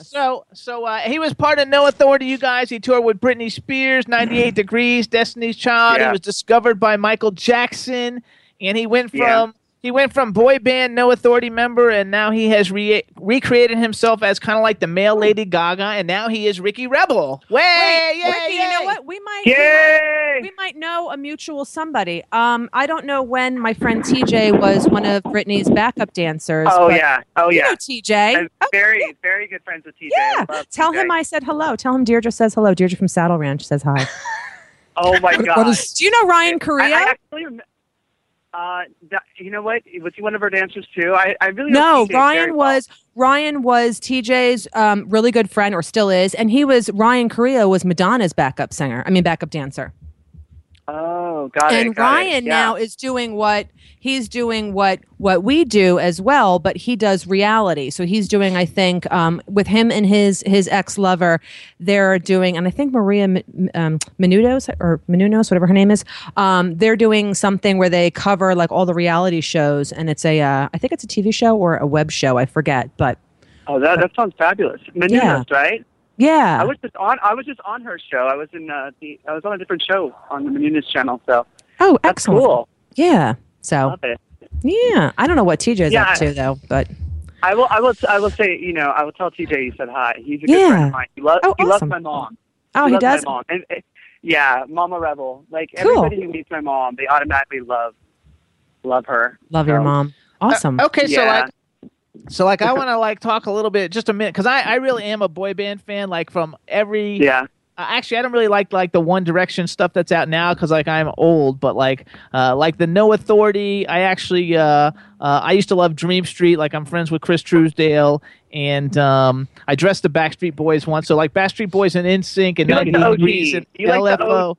So, so uh, he was part of No Authority. You guys, he toured with Britney Spears, 98 Degrees, Destiny's Child. He was discovered by Michael Jackson, and he went from Yeah. He went from boy band No Authority member, and now he has re- recreated himself as kind of like the male Lady Gaga, and now he is Ricky Rebel. Way, Wait, yay, Ricky, you know what? We might we might- we might know a mutual somebody. Um, I don't know when my friend TJ was one of Britney's backup dancers. Oh but yeah, oh yeah, You yeah. know TJ. I'm Oh, very very good friends with TJ. yeah. Tell TJ. him I said hello. Tell him Deirdre says hello. Deirdre from Saddle Ranch says hi. Oh my god. what is- Do you know Ryan Correa? I, I actually, rem- uh, you know what? Was he one of our dancers too? I, I really no, don't think very Ryan well. was Ryan was TJ's um, really good friend, or still is, and he was Ryan Correa was Madonna's backup singer. I mean, backup dancer. Oh, got it. and got it. Ryan Yeah. now is doing what he's doing what what we do as well, but he does reality. So he's doing, I think, um, with him and his his ex lover, they're doing, and I think Maria um, Menudos or Menunos, whatever her name is, um, they're doing something where they cover like all the reality shows, and it's a uh, I think it's a TV show or a web show, I forget, but Oh, that that sounds fabulous. Menounos, Yeah. right? yeah, I was just on. I was just on her show. I was in uh, the. I was on a different show on the Menounos channel. So oh, that's excellent, cool. yeah. So Love it. yeah, I don't know what TJ's Yeah, up to though, but I will. I will. I will say. You know. I will tell TJ you said hi. He's a good Yeah. friend of mine. He, lo- Oh, he loves my mom. oh, he loves does. My mom. And, uh, yeah, Mama Rebel. Like Cool. everybody who meets my mom, they automatically love love her. Love your mom. Awesome. Uh, okay, so like, so like, I want to like talk a little bit, just a minute, because I I really am a boy band fan. Like from every Yeah. Uh, actually, I don't really like like the One Direction stuff that's out now because like I'm old. But like uh, like the No Authority, I actually uh, uh, I used to love Dream Street. Like I'm friends with Chris Trousdale, and um, I dressed the Backstreet Boys once. So like Backstreet Boys and NSYNC and You like the OG. And You like the LFO.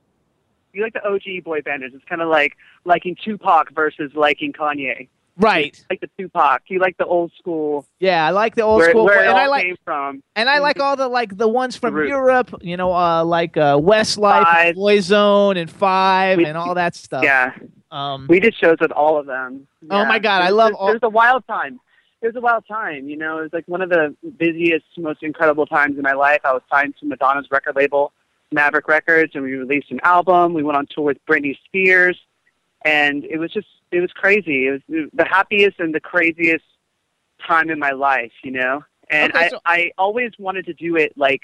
You like the OG boy banders. It's kind of like liking Tupac versus liking Kanye. Right? Like the Tupac. You like the old school. Yeah, I like the old where, school. where it and I like came from. and I like all the like the ones from root. Europe. You know, uh, like uh, Westlife, Five. Boyzone, and Five, We- and all that stuff. Yeah. Um, We did shows with all of them. Oh my God, I love it, all- It was a wild time. It was a wild time. You know, it was like one of the busiest, most incredible times in my life. I was signed to Madonna's record label, Maverick Records, and we released an album. We went on tour with Britney Spears, and it was just, it was crazy. It was the happiest and the craziest time in my life. You know, and Okay, I, so- I always wanted to do it like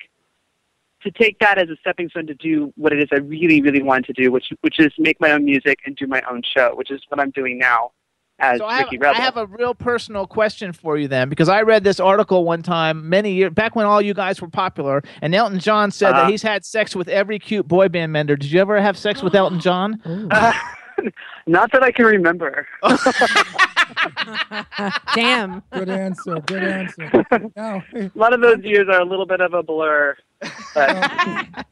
to take that as a stepping stone to do what it is I really, really wanted to do, which which is make my own music and do my own show, which is what I'm doing now as So I have, Ricky Rebel. I have a real personal question for you then, because I read this article one time many years back when all you guys were popular, and Elton John said that Uh-huh. he's had sex with every cute boy band member. Did you ever have sex with Elton John? Not that I can remember. Damn. Good answer. Good answer. Now, a lot of those years are a little bit of a blur. But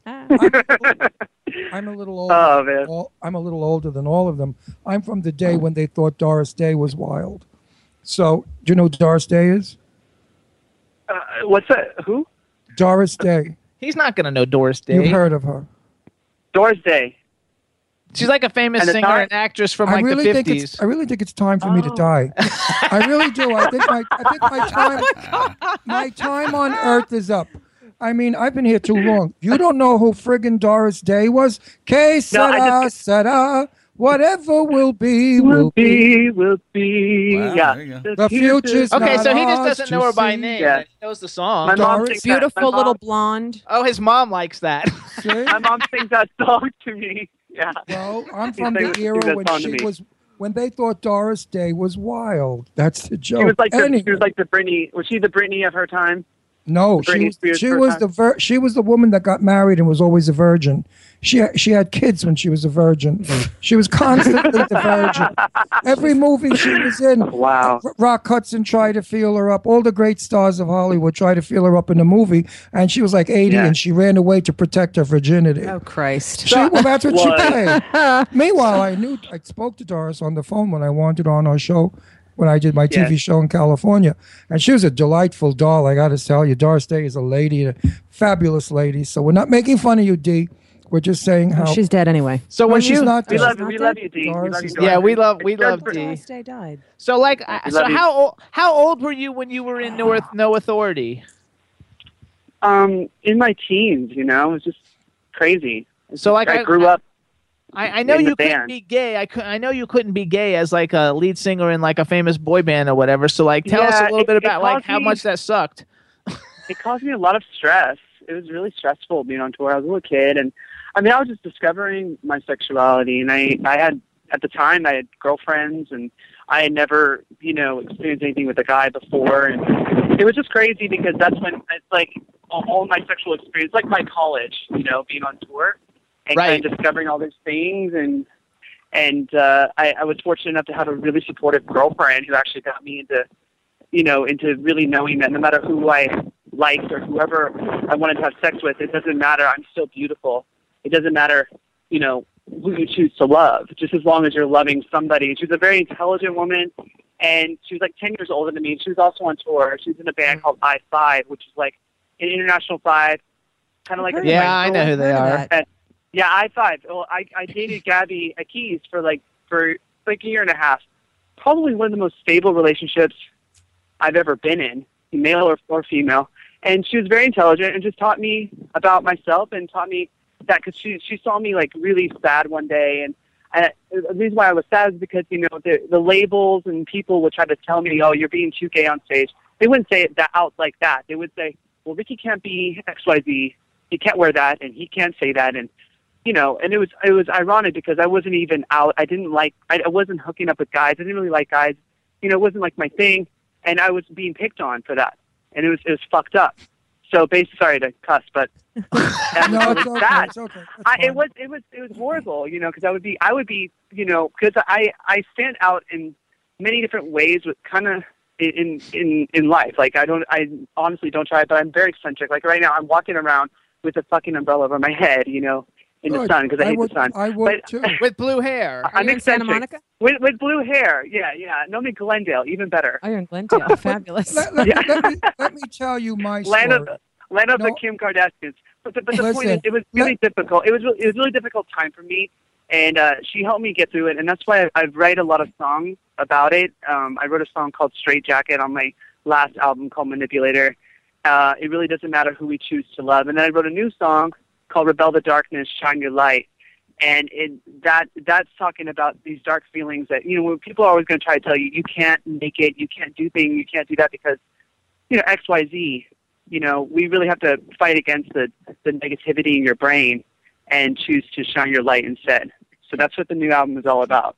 I'm a little older. Oh, man. all- I'm a little older than all of them. I'm from the day when they thought Doris Day was wild. So, do you know who Doris Day is? uh, what's that? Who? Doris Day. He's not going to know Doris Day. You've heard of her. Doris Day. She's like a famous And singer time- and actress from I like really the think 50s. it's. I really think it's time for me Oh. to die. I really do. I think my. I think my oh time. my time on Earth is up. I mean, I've been here too long. You don't know who friggin' Doris Day was? Que sera, just- sera. Whatever will be, will Will be. be, will be. Wow, yeah. there you go. The future's okay, so he just doesn't know her by name. Yeah. but He knows the song. My mom Doris- sings. My Beautiful mom- little blonde. oh, his mom likes that. My mom sings that song to me. Yeah. Well, I'm from the era when she was when they thought Doris Day was wild. That's the joke. She was like the, Anyway, she was like the Britney. Was she the Britney of her time? No, she was, she was time? the vir- she was the woman that got married and was always a virgin. She she had kids when she was a virgin. She was constantly the virgin. Every movie she was in, Wow. Rock Hudson tried to feel her up. All the great stars of Hollywood tried to feel her up in the movie, and she was like 80 Yeah. and she ran away to protect her virginity. Oh Christ! She, well, that's what she played. Meanwhile, I knew I spoke to Doris on the phone when I wanted her on our show, when I did my Yeah. TV show in California, and she was a delightful doll. I got to tell you, Doris Day is a lady, a fabulous lady. So we're not making fun of you, D. We're just saying how She's dead anyway. So No, when she's you, not We dead. love you. We love you, D. We love you, yeah, we love we love just for- D. Day died. So like, I- so you. how old how old were you when you were in North No Authority? Um, in my teens, you know, it was just crazy. So like I I grew up. I, I know in the you couldn't be gay. I could, I know you couldn't be gay as like a lead singer in like a famous boy band or whatever. So like, tell us a little it- bit about like caused how me- much that sucked. it caused me a lot of stress. It was really stressful being on tour. I was a little kid, and I mean, I was just discovering my sexuality, and I, I had at the time I had girlfriends, and I had never, you know, experienced anything with a guy before, and it was just crazy because that's when it's like all, my sexual experience, like my college, you know, being on tour and Right. kind of discovering all these things, and and uh, I, I was fortunate enough to have a really supportive girlfriend who actually got me into you know, into really knowing that no matter who I liked or whoever I wanted to have sex with, it doesn't matter. I'm still beautiful. It doesn't matter, you know, who you choose to love, just as long as you're loving somebody. She's a very intelligent woman, and she was like 10 years older than me. She was also on tour. She was in a band called I Five, which is like an international five, kind of like a Yeah, I know who they are. and, yeah, I five. Well, I I dated Gabby Akis for like for like a year and a half. Probably one of the most stable relationships I've ever been in, male or, or female. And she was very intelligent and just taught me about myself and taught me that because she she saw me like really sad one day and. And the reason why I was sad is because you know the the labels and people would try to tell me, "Oh, you're being too gay on stage." They wouldn't say it that out like that. They would say, "Well, Ricky can't be X, Y, Z. He can't wear that, and he can't say that." And you know, and it was it was ironic because I wasn't even out. I didn't like. I, I wasn't hooking up with guys. I didn't really like guys. You know, it wasn't like my thing, and I was being picked on for that, and it was it was fucked up. So, basically, sorry to cuss, but No, it's okay. bad. It's okay. I, it was it was it was horrible, you know, because I would be I would be you know because I I stand out in many different ways with kind of in in in life. Like I don't I honestly don't try, but I'm very eccentric. Like right now, I'm walking around with a fucking umbrella over my head, you know, in the sun because I, hate would, the sun. I would But- too. With blue hair. Are I'm you in Santa. Monica? With with blue hair, yeah, yeah. No, me Glendale, even better. Oh, you're in Glendale. Fabulous. Let, let, Yeah. let, me, let me tell you my Land story. of land of the Kim Kardashians. But the, but the point Listen, is, it was really difficult. It was really, it was really difficult time for me, and uh, she helped me get through it. And that's why I, I write a lot of songs about it. Um, I wrote a song called "Straight Jacket" on my last album called "Manipulator." Uh, it really doesn't matter who we choose to love. And then I wrote a new song called "Rebel the Darkness, Shine Your Light." And it, that that's talking about these dark feelings that you know when people are always going to try to tell you you can't make it, you can't do things, you can't do that because you know X Y Z you know, we really have to fight against the, the negativity in your brain and choose to shine your light instead. So that's what the new album is all about.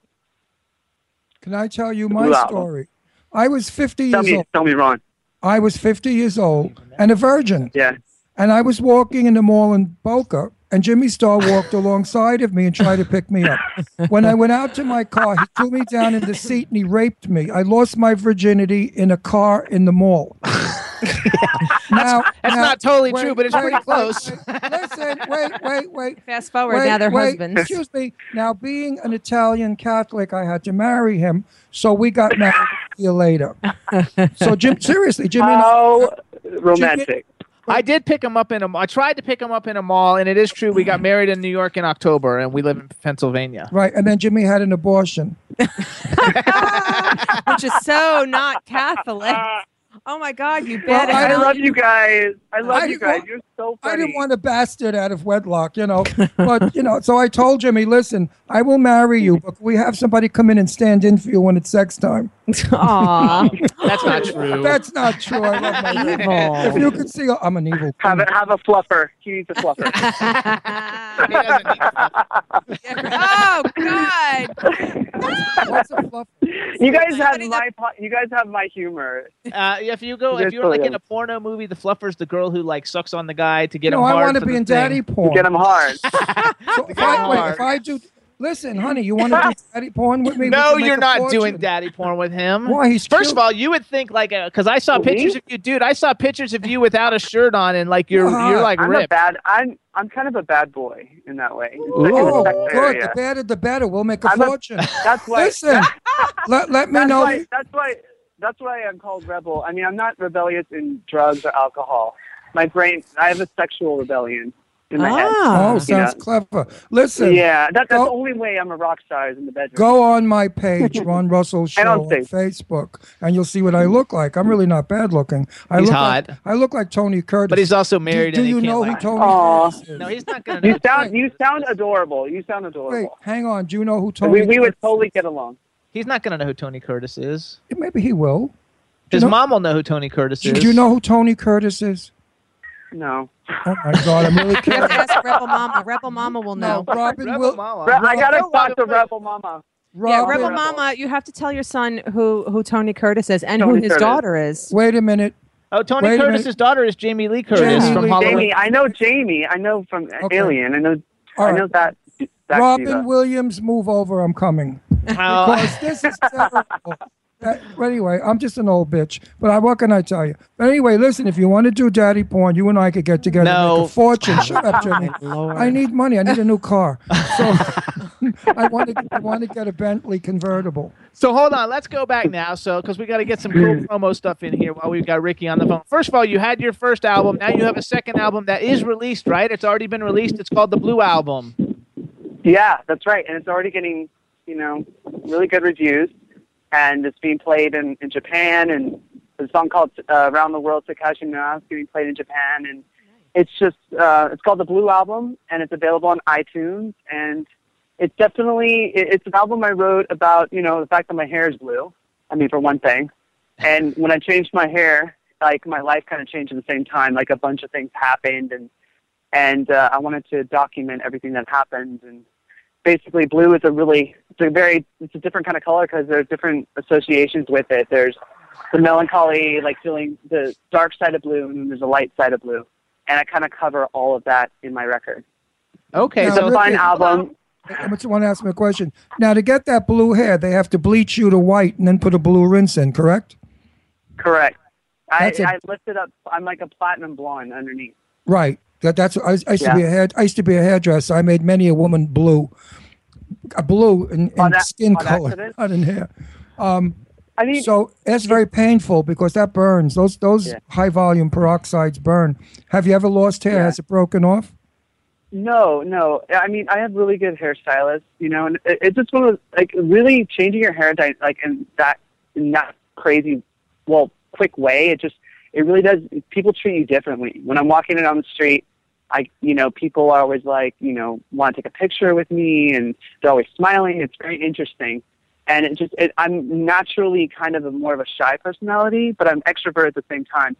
Can I tell you my story? I was 50 Tell years me, old. tell me, Ron. I was 50 years old and a virgin. Yeah. And I was walking in the mall in Boca, and Jimmy Star walked alongside of me and tried to pick me up. When I went out to my car, he threw me down in the seat and he raped me. I lost my virginity in a car in the mall. now, That's now- not totally wait, true, but it's wait, pretty close. wait. Listen, wait, wait, wait. Fast forward, Wait, now they're wait, husbands. Excuse me. Now, being an Italian Catholic, I had to marry him, so we got married a year later. So, Jim, seriously, Jimmy. and I- How romantic. I did pick him up in a. I tried to pick him up in a mall, and it is true. We got married in New York in October, and we live in Pennsylvania. Right, and then Jimmy had an abortion. Which is so not Catholic. Uh, Oh my God, you Well, I I love you guys. I love I you guys. want- You're so funny. I didn't want a bastard out of wedlock, you know. But you know, so I told Jimmy, listen, I will marry you, but we have somebody come in and stand in for you when it's sex time. Aw. That's not true. That's not true. I love my. Evil. If you could see, I'm an evil. have a, have a fluffer. He needs a fluffer. He doesn't need- oh God. What's a fluff? You guys have my po- you guys have my humor. Uh, if you go, if you're like in a porno movie, the fluffer's the girl who like sucks on the guy to get no, him I hard. want to be in thing. daddy porn. Get 'em hard. So if I, wait, if I do, listen, honey, you want to do daddy porn with me? No, you're not fortune. doing daddy porn with him. Why? He's First cute. of all, you would think like uh, because I saw Me? pictures of you, dude. I saw pictures of you without a shirt on and like you're You're you're hot. like I'm a bad. I'm I'm kind of a bad boy in that way. The Oh, good. The better, the better. We'll make a I'm a- fortune. That's why. Listen, let, let me that's know. Why, that's why. That's why I'm called rebel. I mean, I'm not rebellious in drugs or alcohol. My brain. I have a sexual rebellion in my head. Ah. Oh, you sounds know? clever. Listen. Yeah, that, that's go- the only way I'm a rock star is in the bedroom. Go on my page, Ron Russell Show on think- Facebook, and you'll see what I look like. I'm really not bad looking. I He's look hot. Like, I look like Tony Curtis. But he's also married Do, do he you know who like- Tony Aw. Curtis is? No, he's not gonna. You know. sound you sound adorable. You sound adorable. Wait, adorable. hang on. Do you know who Tony? We, we would totally get along. He's not gonna know who Tony Curtis is. is? Maybe he will. His know- mom will know who Tony Curtis is. do you know who Tony Curtis is? No. Oh my God, I'm really You have kidding. to ask Rebel Mama. Rebel Mama will know. No, Robin Rebel will. Mama. Re- I gotta talk to Rebel Mama. Yeah, Rebel Mama, you have to tell your son who who Tony Curtis is and Tony who his Curtis. daughter is. Wait a minute. Oh, Tony Wait Curtis's daughter is Jamie Lee Curtis Jamie from Lee- Halloween. Jamie, I know Jamie. I know from Okay. Alien. I know. All I know that. that Robin diva. Williams, move over. I'm coming. Oh, Because this is terrible. Uh, anyway, I'm just an old bitch. But I, what can I tell you? But anyway, listen, if you want to do daddy porn, you and I could get together and No. make a fortune. Shut up, Jimmy. I need money. I need a new car. So I want to I want to get a Bentley convertible. So hold on, let's go back now. So because we got to get some cool promo stuff in here while we've got Ricky on the phone. First of all, you had your first album. Now you have a second album that is released, right? It's already been released. It's called the Blue Album. Yeah, that's right. And it's already getting, you know, really good reviews. And it's being played in, in Japan. And a song called uh, Around the World Takashi Miura is being played in Japan. And it's just, uh, it's called The Blue Album. And it's available on iTunes. And it's definitely, it, it's an album I wrote about, you know, the fact that my hair is blue. I mean, for one thing. And when I changed my hair, like my life kind of changed at the same time. Like a bunch of things happened. And and uh, I wanted to document everything that happened. And basically, blue is a really it's a very it's a different kind of color because there's different associations with it. There's the melancholy, like feeling the dark side of blue, and then there's a light side of blue. And I kind of cover all of that in my record. Okay, Now, It's a fun Ricky- album. I just want to ask me a question. Now, to get that blue hair, they have to bleach you to white and then put a blue rinse in, correct? Correct. I, a- I lifted up. I'm like a platinum blonde underneath. Right. That, that's I, I used to be a hair. I used to be a hairdresser. I made many a woman blue, a blue in, in skin color, accident? not in hair. Um, I mean, so that's very painful because that burns. Those those Yeah. high volume peroxides burn. Have you ever lost hair? Yeah. Has it broken off? No, no. I mean, I have really good hairstylists, you know, and it, it's just one of those, like really changing your hair, dy- like in that in that crazy, well, quick way. It just it really does. People treat you differently. When I'm walking down the street, I, you know, people are always like, you know, want to take a picture with me, and they're always smiling. It's very interesting, and it just it, I'm naturally kind of a more of a shy personality, but I'm extrovert at the same time.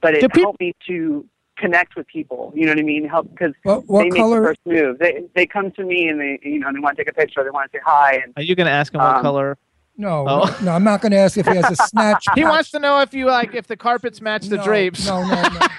But it Do peop- helped me to connect with people. You know what I mean? Help because What what they make color? the first move. They they come to me and they you know they want to take a picture. They want to say hi. And Are you going to ask them what Um, color? No, Oh. no, I'm not going to ask if he has a snatch. He patch. wants to know if you like if the carpets match the No, drapes. No, no, no.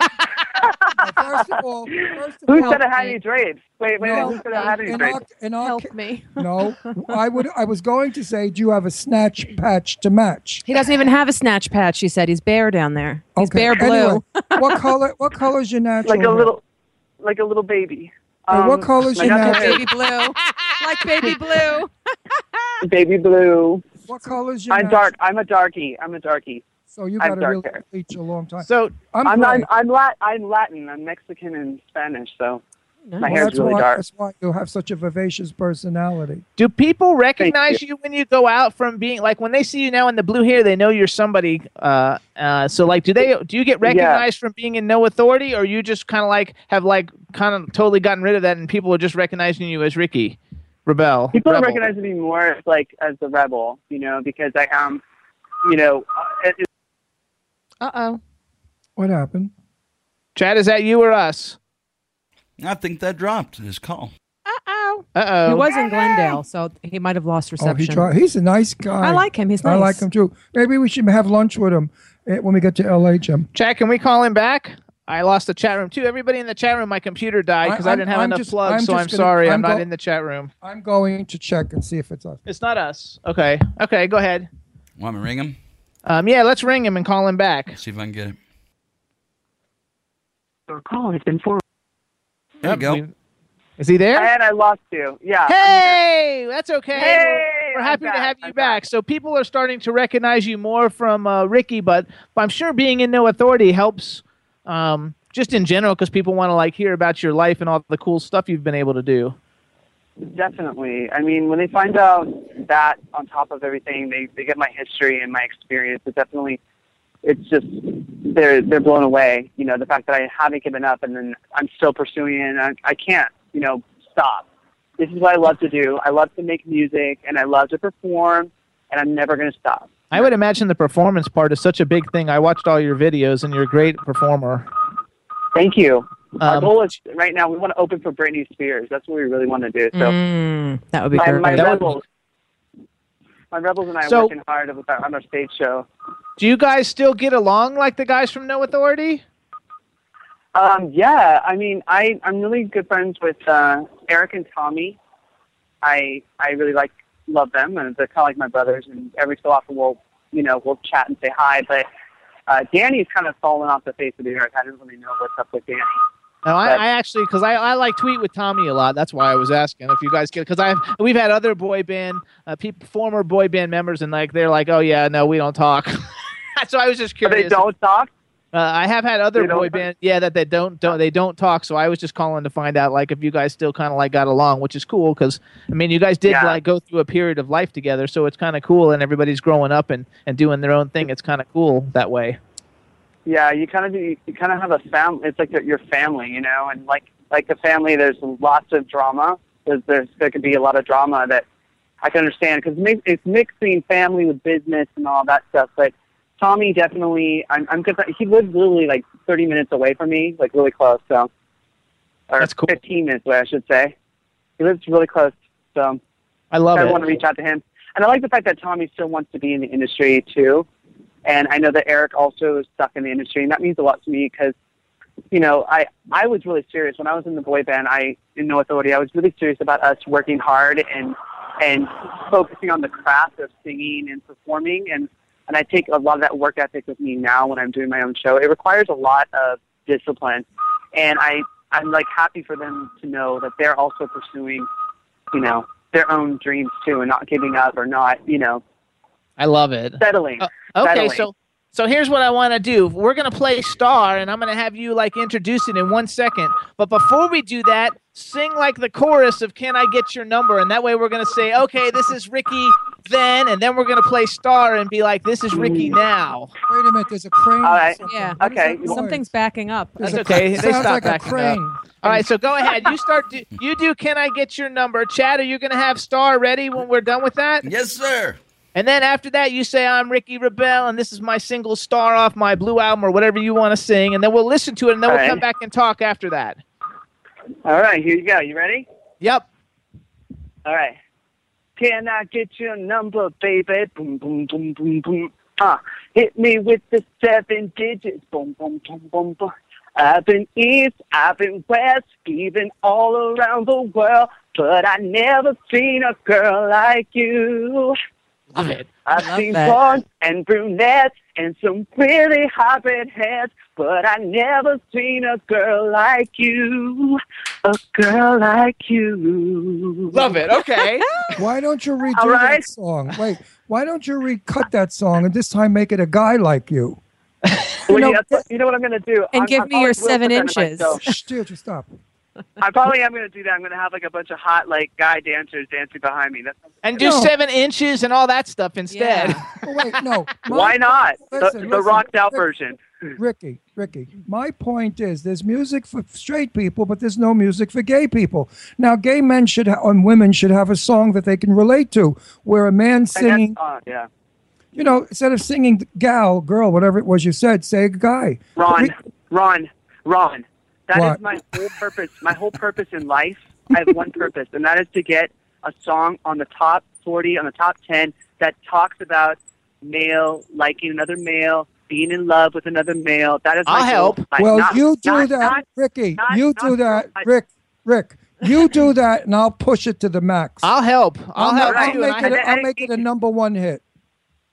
No, First of all, first of who all, said it had me. any drapes? Wait, wait, No, who said it had any in drapes? our, in our, Help me. no, I would. I was going to say, do you have a snatch patch to match? He doesn't even have a snatch patch. He said he's bare down there. He's Okay. bare blue. Anyway, what color? What color is your natural? Like a hair? little, like a little baby. Hey, what Um, color is my your natural natural? baby blue. like baby blue. baby blue. What color is your? I'm natural? dark. I'm a darky. I'm a darky. So you I'm got to dark really hair. a long time. So I'm, I'm. I'm I'm, Lat- I'm Latin. I'm Mexican and Spanish. So my Well, hair's really why, dark. That's why you have such a vivacious personality. Do people recognize you. you. when you go out from being like when they see you now in the blue hair, they know you're somebody. Uh, uh, so like, do they? Do you get recognized from being in no authority, or you just kind of like have like kind of totally gotten rid of that, and people are just recognizing you as Ricky Rebel? People are Rebel? recognizing me more as like as the rebel, you know, because I am, you know, it, it- Uh oh. What happened? Chad, is that you or us? I think that dropped his call. Uh oh. Uh oh. He was in Glendale, so he might have lost reception. Oh, reception. he tried. He's a nice guy. I like him. He's nice. I like him too. Maybe we should have lunch with him eh, when we get to LA, Jim. Chat, can we call him back? I lost the chat room too. Everybody in the chat room, my computer died because I, I'm- didn't have I'm enough just- plugs, I'm so I'm gonna- sorry. I'm, I'm not go- in the chat room. I'm going to check and see if it's us. It's not us. Okay. Okay, go ahead. Want me to ring him? Um, yeah, let's ring him and call him back. See if I can get it. Your call has been forwarded. There you go. Is he there? And I lost you. Yeah. Hey, that's okay. Hey, we're, we're happy to have you back. So people are starting to recognize you more from uh, Ricky, but, but I'm sure being in No Authority helps um, just in general because people want to like hear about your life and all the cool stuff you've been able to do. Definitely. I mean, when they find out that on top of everything, they, they get my history and my experience. It definitely, it's just they're they're blown away. You know, the fact that I haven't given up and then I'm still pursuing it. And I, I can't, you know, stop. This is what I love to do. I love to make music and I love to perform, and I'm never going to stop. I would imagine the performance part is such a big thing. I watched all your videos and you're a great performer. Thank you. Our Um, goal is right now we want to open for Britney Spears. That's what we really want to do. So Mm, that would be my, great. my That would- rebels, my rebels and I So- are working hard on our stage show. Do you guys still get along like the guys from No Authority? Um, yeah, I mean, I I'm really good friends with uh, Eric and Tommy. I I really like love them, and they're kind of like my brothers. And every so often we'll you know we'll chat and say hi. But uh, Danny's kind of fallen off the face of the earth. I don't really know what's up with Danny. No, I, I actually because I, I like tweet with Tommy a lot. That's why I was asking if you guys get because I we've had other boy band uh, people former boy band members and like they're like oh yeah no we don't talk. so I was just But curious. they don't talk. Uh, I have had other boy bands, yeah that they don't don't they don't talk. So I was just calling to find out like if you guys still kind of like got along, which is cool because I mean you guys did Yeah. like go through a period of life together, so it's kind of cool and everybody's growing up and and doing their own thing. It's kind of cool that way. Yeah, you kind of you, you kind of have a fam. It's like your family, you know, and like like a family. There's lots of drama. There's, there's there could be a lot of drama that I can understand because it's mixing family with business and all that stuff. But Tommy definitely, I'm I'm cause he lives literally like 30 minutes away from me, like really close. So, or That's cool. 15 minutes away, I should say. He lives really close. So I love I it. want to reach out to him. And I like the fact that Tommy still wants to be in the industry too. And I know that Eric also is stuck in the industry, and that means a lot to me because, you know, I I was really serious when I was in the boy band. I in No Authority. I was really serious about us working hard and and focusing on the craft of singing and performing. And and I take a lot of that work ethic with me now when I'm doing my own show. It requires a lot of discipline, and I I'm like happy for them to know that they're also pursuing, you know, their own dreams too, and not giving up or not, you know, I love it. settling. Uh, okay, settling. so so here's what I want to do. We're gonna play Star, and I'm gonna have you like introduce it in one second. But before we do that, sing like the chorus of "Can I Get Your Number?" And that way we're gonna say, "Okay, this is Ricky then," and then we're gonna play Star and be like, "This is Ricky now." Wait a minute. There's a crane. All right. Yeah. What is Okay. Something's backing up. There's That's a- okay. They Sounds stopped like a backing up. All right, so go ahead. You start. Do, you do. Can I get your number, Chad? Are you gonna have Star ready when we're done with that? Yes, sir. And then after that, you say, I'm Ricky Rebel, and this is my single star off my blue album, or whatever you want to sing. And then we'll listen to it, and then we'll Alright. come back and talk after that. All right, here you go. You ready? Yep. All right. Can I get your number, baby? Boom, boom, boom, boom, boom. Uh, hit me with the seven digits. Boom, boom, boom, boom, boom. I've been east, I've been west, even all around the world, but I never seen a girl like you. Love it. I've love seen blondes and brunettes and some really hot redheads, but I never seen a girl like you. A girl like you. Love it. Okay. Why don't you redo All right. that song? Wait, why don't you recut that song and this time make it a guy like you? Well, know, yeah, eh, you know what I'm going to do? And I'm- give I'm me your probably will seven put that in inches. myself. Shh, Deirdre, stop. I probably am going to do that. I'm going to have like a bunch of hot like guy dancers dancing behind me. That's And do No. seven inches and all that stuff instead. Yeah. Oh, wait, no. My- why not? Listen, the, the listen, rocked out Rick- version. Ricky, Ricky, my point is there's music for straight people, but there's no music for gay people. Now, gay men should ha- and women should have a song that they can relate to, where a man singing, uh, yeah. you know, instead of singing gal, girl, whatever it was you said, say guy. Ron, Rick- Ron, Ron. That is What? my whole purpose. My whole purpose in life I have one purpose, and that is to get a song on the top 40, on the top 10 that talks about male liking another male, being in love with another male. That is my I'll goal. help. Like, Well, not- you do not- that, not- Ricky. not- you not do that, I- Rick. Rick. You do that, and I'll push it to the max. I'll help. I'll, I'll, help I'll too. make and it. I- A, I'll make it a number one hit.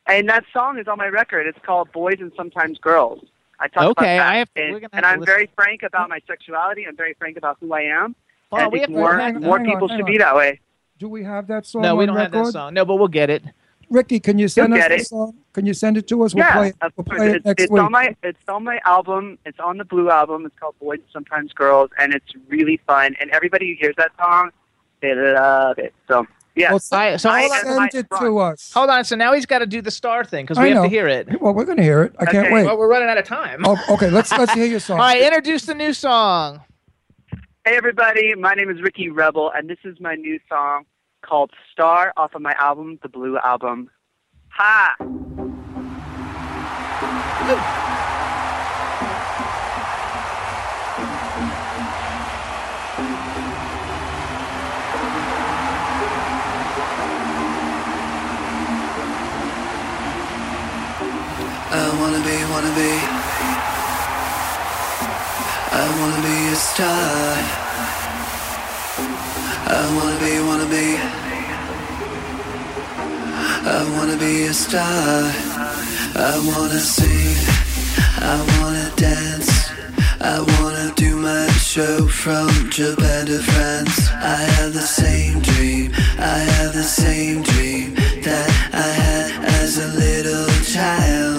And that song is on my record. It's called "Boys and Sometimes Girls." I talk Okay, about that, I have to- and, we're gonna have and I'm listen. very frank about my sexuality. I'm very frank about who I am. Hold and I we think have more hang- more hang people hang should on. be that way. Do we have that song no, we don't have that song. No, but we'll get it. Ricky, can you send You'll us the it. song? Can you send it to us? We'll yeah, play it. of We'll course. play it it's, next it's week. on my it's on my album. It's on the Blue album. It's called Boys Sometimes Girls, and it's really fun. And everybody who hears that song, they love it. So yeah, Well, All right, so I hold on. send it front. to us. Hold on. So now he's got to do the star thing because I we have know. to hear it. Well, we're going to hear it. I can't wait. Well, we're running out of time. Oh, okay, let's let's hear your song. All right, introduce the new song. Hey everybody, my name is Ricky Rebel, and this is my new song called "Star" off of my album, the Blue album. Ha! I wanna be, wanna be. I wanna be a star. I wanna be, wanna be. I wanna be a star. I wanna sing. I wanna dance. I wanna do my show from Japan to France. I have the same dream. I have the same dream that I had as a little child.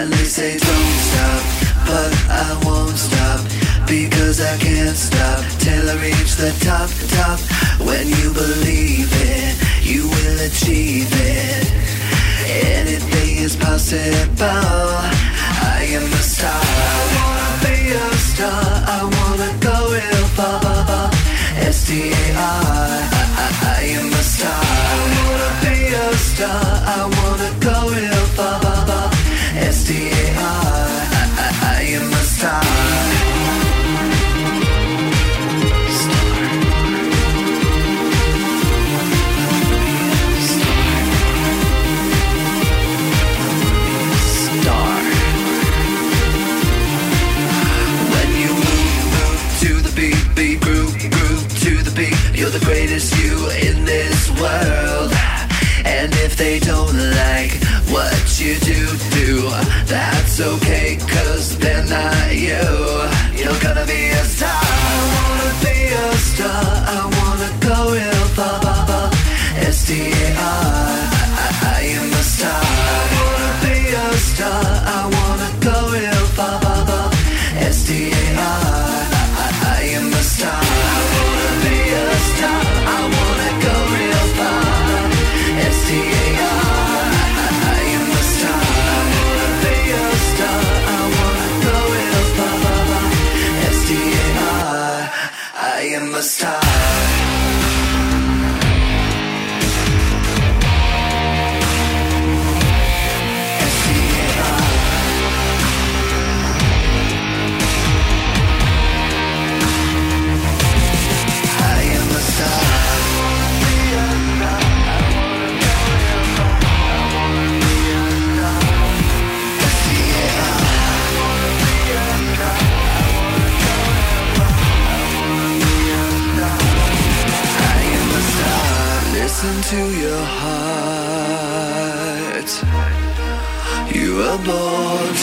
And they say don't stop, but I won't stop because I can't stop till I reach the top, top. When you believe it, you will achieve it. Anything is possible. I am a star. I wanna be a star. I wanna go real far. S T A R. I, I, I am a star. I wanna be a star. I You're the greatest you in this world. And if they don't like what you do, do, that's okay, cause they're not you. You're gonna be a star. I wanna be a star. I wanna go real far. S You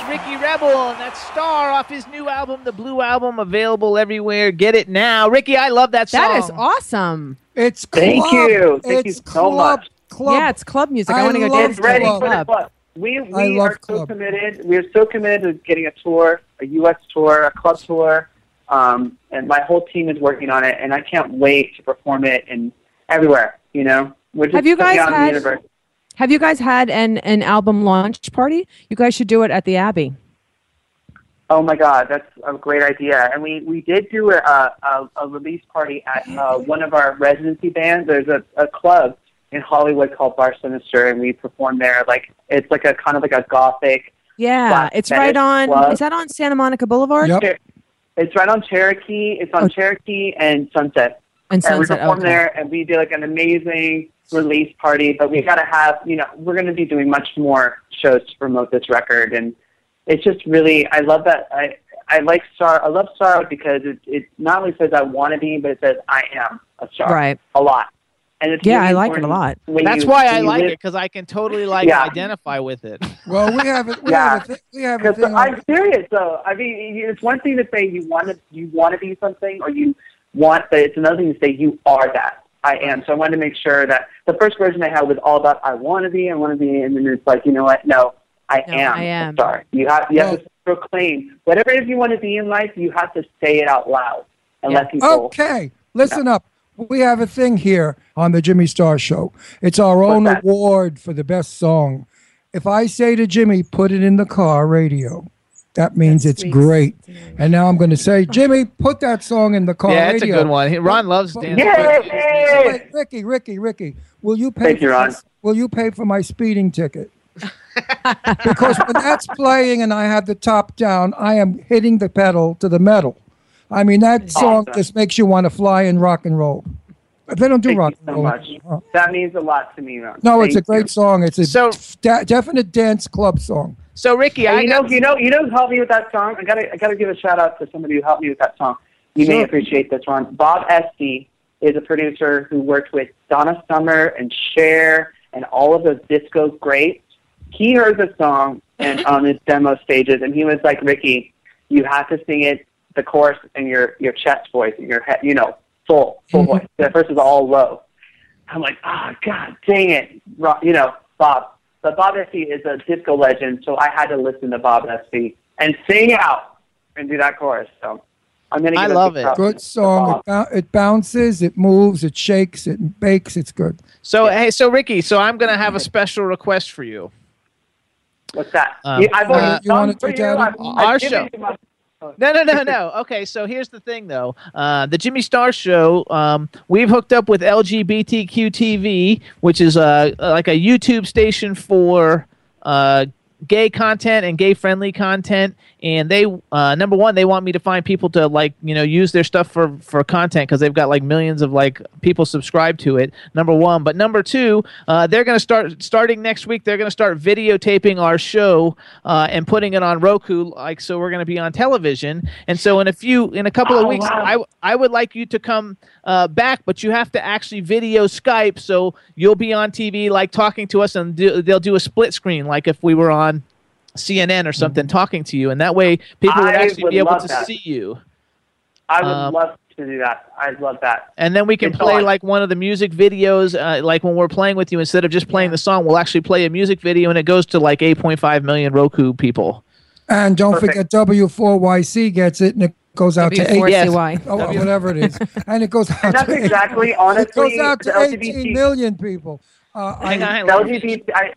and that's Star off his new album, the Blue Album, available everywhere. Get it now. Ricky, I love that song. That is awesome. It's Thank you. Thank you so club, much. Club. Yeah, it's club music. I, I want to go love dance to ready the for the club. club. We we love are so club. committed. We are so committed to getting a tour, a U.S. tour, a club tour, um, and my whole team is working on it. And I can't wait to perform it and everywhere. You know, we're just Have you guys it out in the had- universe. Have you guys had an an album launch party? You guys should do it at the Abbey. Oh my God, that's a great idea. And we, we did do a, a, a release party at uh, one of our residency bands. There's a, a club in Hollywood called Bar Sinister, and we performed there. Like it's like a kind of like a gothic. Yeah, it's right on. Club. Is that on Santa Monica Boulevard? Yep. It's right on Cherokee. It's on Cherokee and Sunset. And and we Sunset. performed okay. there, and we did like an amazing release party. But we got to have, you know, we're going to be doing much more shows to promote this record, and it's just really, I love that. I I like Star. I love Star because it it not only says I want to be, but it says I am a star. Right. A lot. And it's Yeah, really I like it a lot. That's you- why I like live- it because I can totally like Yeah. identify with it. Well, we have it. We Yeah. have a thi- we have a Because thing. I'm serious though. I mean, it's one thing to say you want to you want to be something or you want, but it's another thing to say you are that. I am. So I wanted to make sure that the first version I had was all about I want to be, I want to be, and then it's like you know what? No, I No, am. I am. A star. You have you have to proclaim whatever it is you want to be in life. You have to say it out loud and Yeah. let people. Okay, listen up. We have a thing here on the Jimmy Star Show. It's our own that? award for the best song. If I say to Jimmy, put it in the car radio, that means it's great. And now I'm going to say, Jimmy, put that song in the car yeah, it's a good one. Ron loves But- dancing. Yay! Wait, Ricky, Ricky, Ricky, will you pay? Thank you, for Ron. my- will you pay for my speeding ticket? because when that's playing and I have the top down, I am hitting the pedal to the metal. I mean, that song Awesome. just makes you want to fly and rock and roll. They don't do Thank rock you and so roll. much. That means a lot to me, Ron. No, it's a great you. song. It's a So- da- definite dance club song. So Ricky, Hey, I you know, you know, you know, who helped me with that song. I gotta, I gotta give a shout out to somebody who helped me with that song. You may appreciate this one. Bob Esty is a producer who worked with Donna Summer and Cher and all of those disco greats. He heard the song and on his demo stages, and he was like, "Ricky, you have to sing it the chorus in your your chest voice, in your head, you know, full full mm-hmm. voice. At first, is all low." I'm like, "Oh God, dang it!" You know, Bob. But Bob Esty is a disco legend, so I had to listen to Bob Esty and sing out and do that chorus. So I'm gonna. I give a love it. Good song. It, bou- it bounces, it moves, it shakes, it bakes. It's good. so hey, so Ricky, so I'm gonna have a special request for you. What's that? Um, I've already uh, you wanna for do I've- I've Our show. you my- No, no, no, no. Okay, so here's the thing, though. Uh, the Jimmy Star Show, um, we've hooked up with LGBTQ TV, which is uh, like a YouTube station for uh, gay content and gay friendly content. And they, uh, number one, they want me to find people to like, you know, use their stuff for for content because they've got like millions of like people subscribed to it. Number one, but number two, uh, they're going to start starting next week. They're going to start videotaping our show uh, and putting it on Roku. Like, so we're going to be on television. And so in a few, in a couple of Oh, weeks, wow. I I would like you to come uh, back, but you have to actually video Skype. So you'll be on TV, like talking to us, and do, they'll do a split screen, like if we were on CNN or something, talking to you, and that way people would I actually would be able to that. see you. I would Um, love to do that. I'd love that. And then we can It's play on. like one of the music videos, uh, like when we're playing with you. Instead of just playing the song, we'll actually play a music video, and it goes to like 8.5 million Roku people. And don't Perfect. forget W4YC gets it, and it goes out to eight. W4CY. Oh, whatever it is, and it goes out that's to eight- exactly, it honestly, goes out to 18 LGBT million people. Uh, Hang on, I, hang on, let me LGBT, I,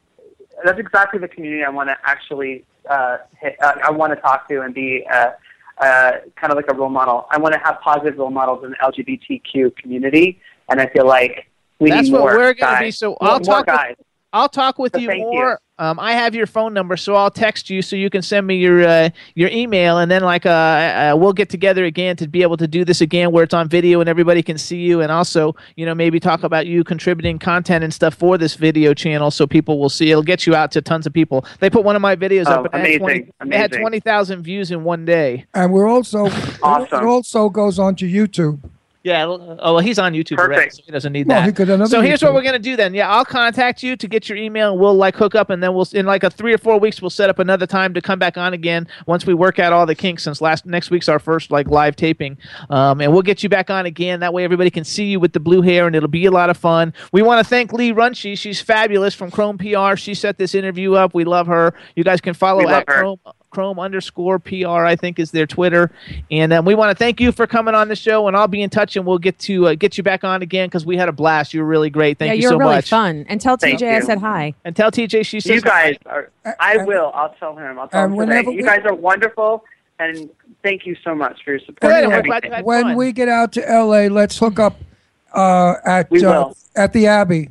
that's exactly the community I want to actually uh, hit, uh, I want to talk to and be uh, uh, kind of like a role model. I want to have positive role models in the LGBTQ community, and I feel like we That's need what more we're gonna be, so I'll talk with- I'll talk with So you more. you. More. Um, I have your phone number, so I'll text you so you can send me your uh, your email, and then like uh, uh, we'll get together again to be able to do this again where it's on video and everybody can see you, and also you know maybe talk about you contributing content and stuff for this video channel so people will see. It'll get you out to tons of people. They put one of my videos Oh, up, and it had amazing, 20, it had twenty thousand views in one day. and we're also Awesome. it also goes on to YouTube. Yeah. Oh, well, he's on YouTube already, Perfect. so he doesn't need Well, that. he could so here's what we're gonna do then. Yeah, I'll contact you to get your email. and We'll like hook up, and then we'll in like a three or four weeks we'll set up another time to come back on again once we work out all the kinks. Since last next week's our first like live taping, um, and we'll get you back on again. That way everybody can see you with the blue hair, and it'll be a lot of fun. We want to thank Lee Runchie. She's fabulous from Chrome PR. She set this interview up. We love her. You guys can follow We love at her. Chrome. Chrome underscore PR, I think, is their Twitter. And um, we want to thank you for coming on the show, and I'll be in touch, and we'll get to uh, get you back on again because we had a blast. You were really great. Thank yeah, you you're so really much. fun. And tell Thank TJ I you. said hi. And tell TJ she says You guys are. I will. I'll tell him. I'll tell him today. You guys are wonderful, and thank you so much for your support. Good, and I'm glad everything. you had when fun. we get out to LA, let's hook up uh, at uh, at the Abbey.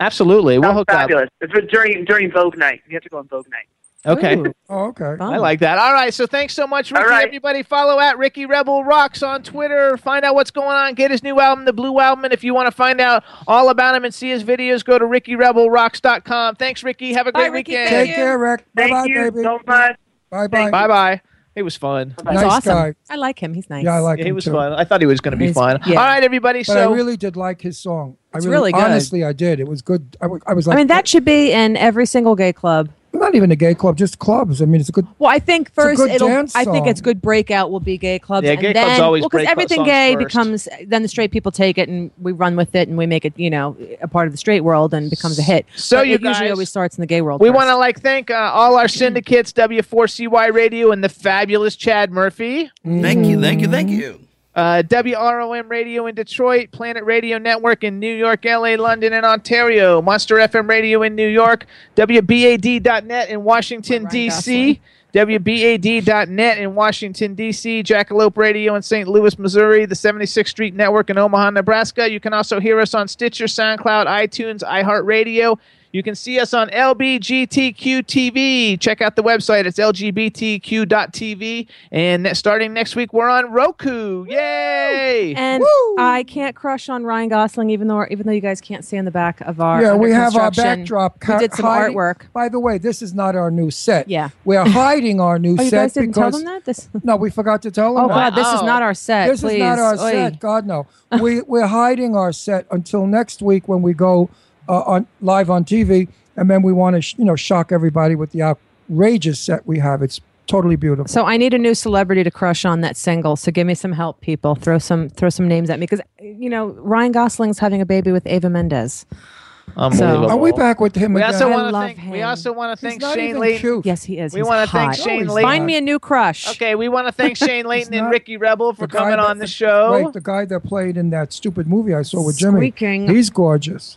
Absolutely, we'll Sounds hook up. fabulous. It's during during Vogue night. You have to go on Vogue night. Okay. Ooh, Oh, okay. fun. I like that. All right, so thanks so much, Ricky. All right. Everybody, follow at Ricky Rebel Rocks on Twitter. Find out what's going on. Get his new album, The Blue Album. And if you want to find out all about him and see his videos, go to RickyRebelRocks.com. Thanks, Ricky. Have a Bye, great Ricky. weekend. Thank Take care, Rick. Bye Thank bye, you baby. so much. Bye bye. Bye bye. It was fun. That's Nice awesome. guy. I like him. He's nice. Yeah, I like Yeah, he him was too. fun. I thought he was going to be He's- fun. yeah. All right, everybody. But so I really did like his song. I It's really good. Honestly, I did. It was good. I, I was like, I mean, that should be in every single gay club. Not even a gay club, just clubs. I mean, it's a good. Well, I think first it'll. dance I think it's good breakout will be gay clubs. Yeah, and gay then, clubs always because break out everything songs gay first. becomes then the straight people take it and we run with it and we make it you know a part of the straight world and becomes a hit. So But you it usually always starts in the gay world. we want to like thank uh, all our syndicates, W4CY Radio, and the fabulous Chad Murphy. Thank you, thank you, thank you. Uh, WROM Radio in Detroit, Planet Radio Network in New York, LA, London, and Ontario, Monster FM Radio in New York, WBAD.net in Washington, D.C., WBAD.net in Washington, D.C., Jackalope Radio in St. Louis, Missouri, the 76th Street Network in Omaha, Nebraska. You can also hear us on Stitcher, SoundCloud, iTunes, iHeartRadio. You can see us on LBGTQ TV. Check out the website. It's lgbtq.tv. And ne- starting next week, we're on Roku. Yay! And I can't crush on Ryan Gosling, even though even though you guys can't see in the back of our yeah, we have our construction. backdrop. We did some hiding- artwork. By the way, this is not our new set. Yeah. We're hiding our new Oh, you set guys didn't tell them that. This. no, we forgot to tell oh, them. Oh that. God, this is not our set. This please. is not our Oy. set. God no. we we're hiding our set until next week when we go uh, on live on TV, and then we want to sh- you know shock everybody with the outrageous set we have. It's totally beautiful. So I need a new celebrity to crush on that single. So give me some help, people. Throw some throw some names at me because you know Ryan Gosling's having a baby with Eva Mendes. So, Are we back with him We again? also want to love thank. We him. also want to thank Shayne Leighton. cute. Yes, he is. We wanna thank. Shayne he's Leighton. Find me a new crush. Okay, we want to thank Shayne Leighton and Ricky Rebel for coming that- on the show. Wait, the guy that played in that stupid movie I saw with Jimmy. Squeaking. He's gorgeous.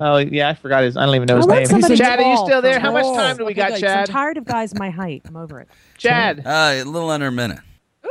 Oh yeah, I forgot his. I don't even know his name. somebody Chad, are you still there? How much time do we Okay, got, good, 'cause Chad? I'm tired of guys my height. I'm over it. Chad. Uh, a little under a minute.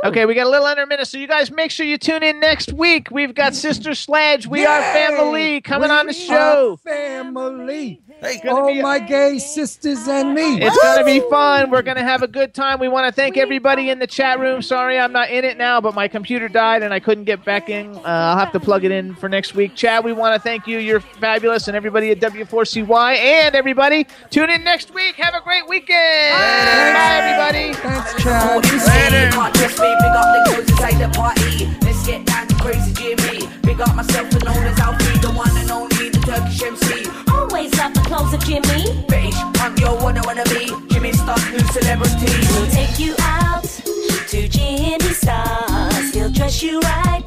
Okay, we got a little under a minute, so you guys make sure you tune in next week. We've got Sister Sledge. We are family coming on the show. Our family. Hey, Oh, be- my gay sisters and me. It's going to be fun. We're going to have a good time. We want to thank everybody in the chat room. Sorry I'm not in it now, but my computer died and I couldn't get back in. Uh, I'll have to plug it in for next week. Chad, we want to thank you. You're fabulous. And everybody at W4CY and everybody, tune in next week. Have a great weekend. Bye, everybody. Thanks, Chad. Later. Can't trust me, big up the girls inside the party. Let's get down to crazy Jimmy. Big up myself and known as Alfie, the one and only, the Turkish MC. Always love the clothes of Jimmy. Bitch, I'm your one I wanna be. Jimmy Star, new celebrity. We'll take you out to Jimmy Stars. He'll dress you right.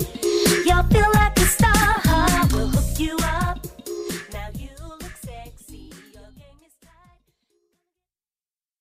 You'll feel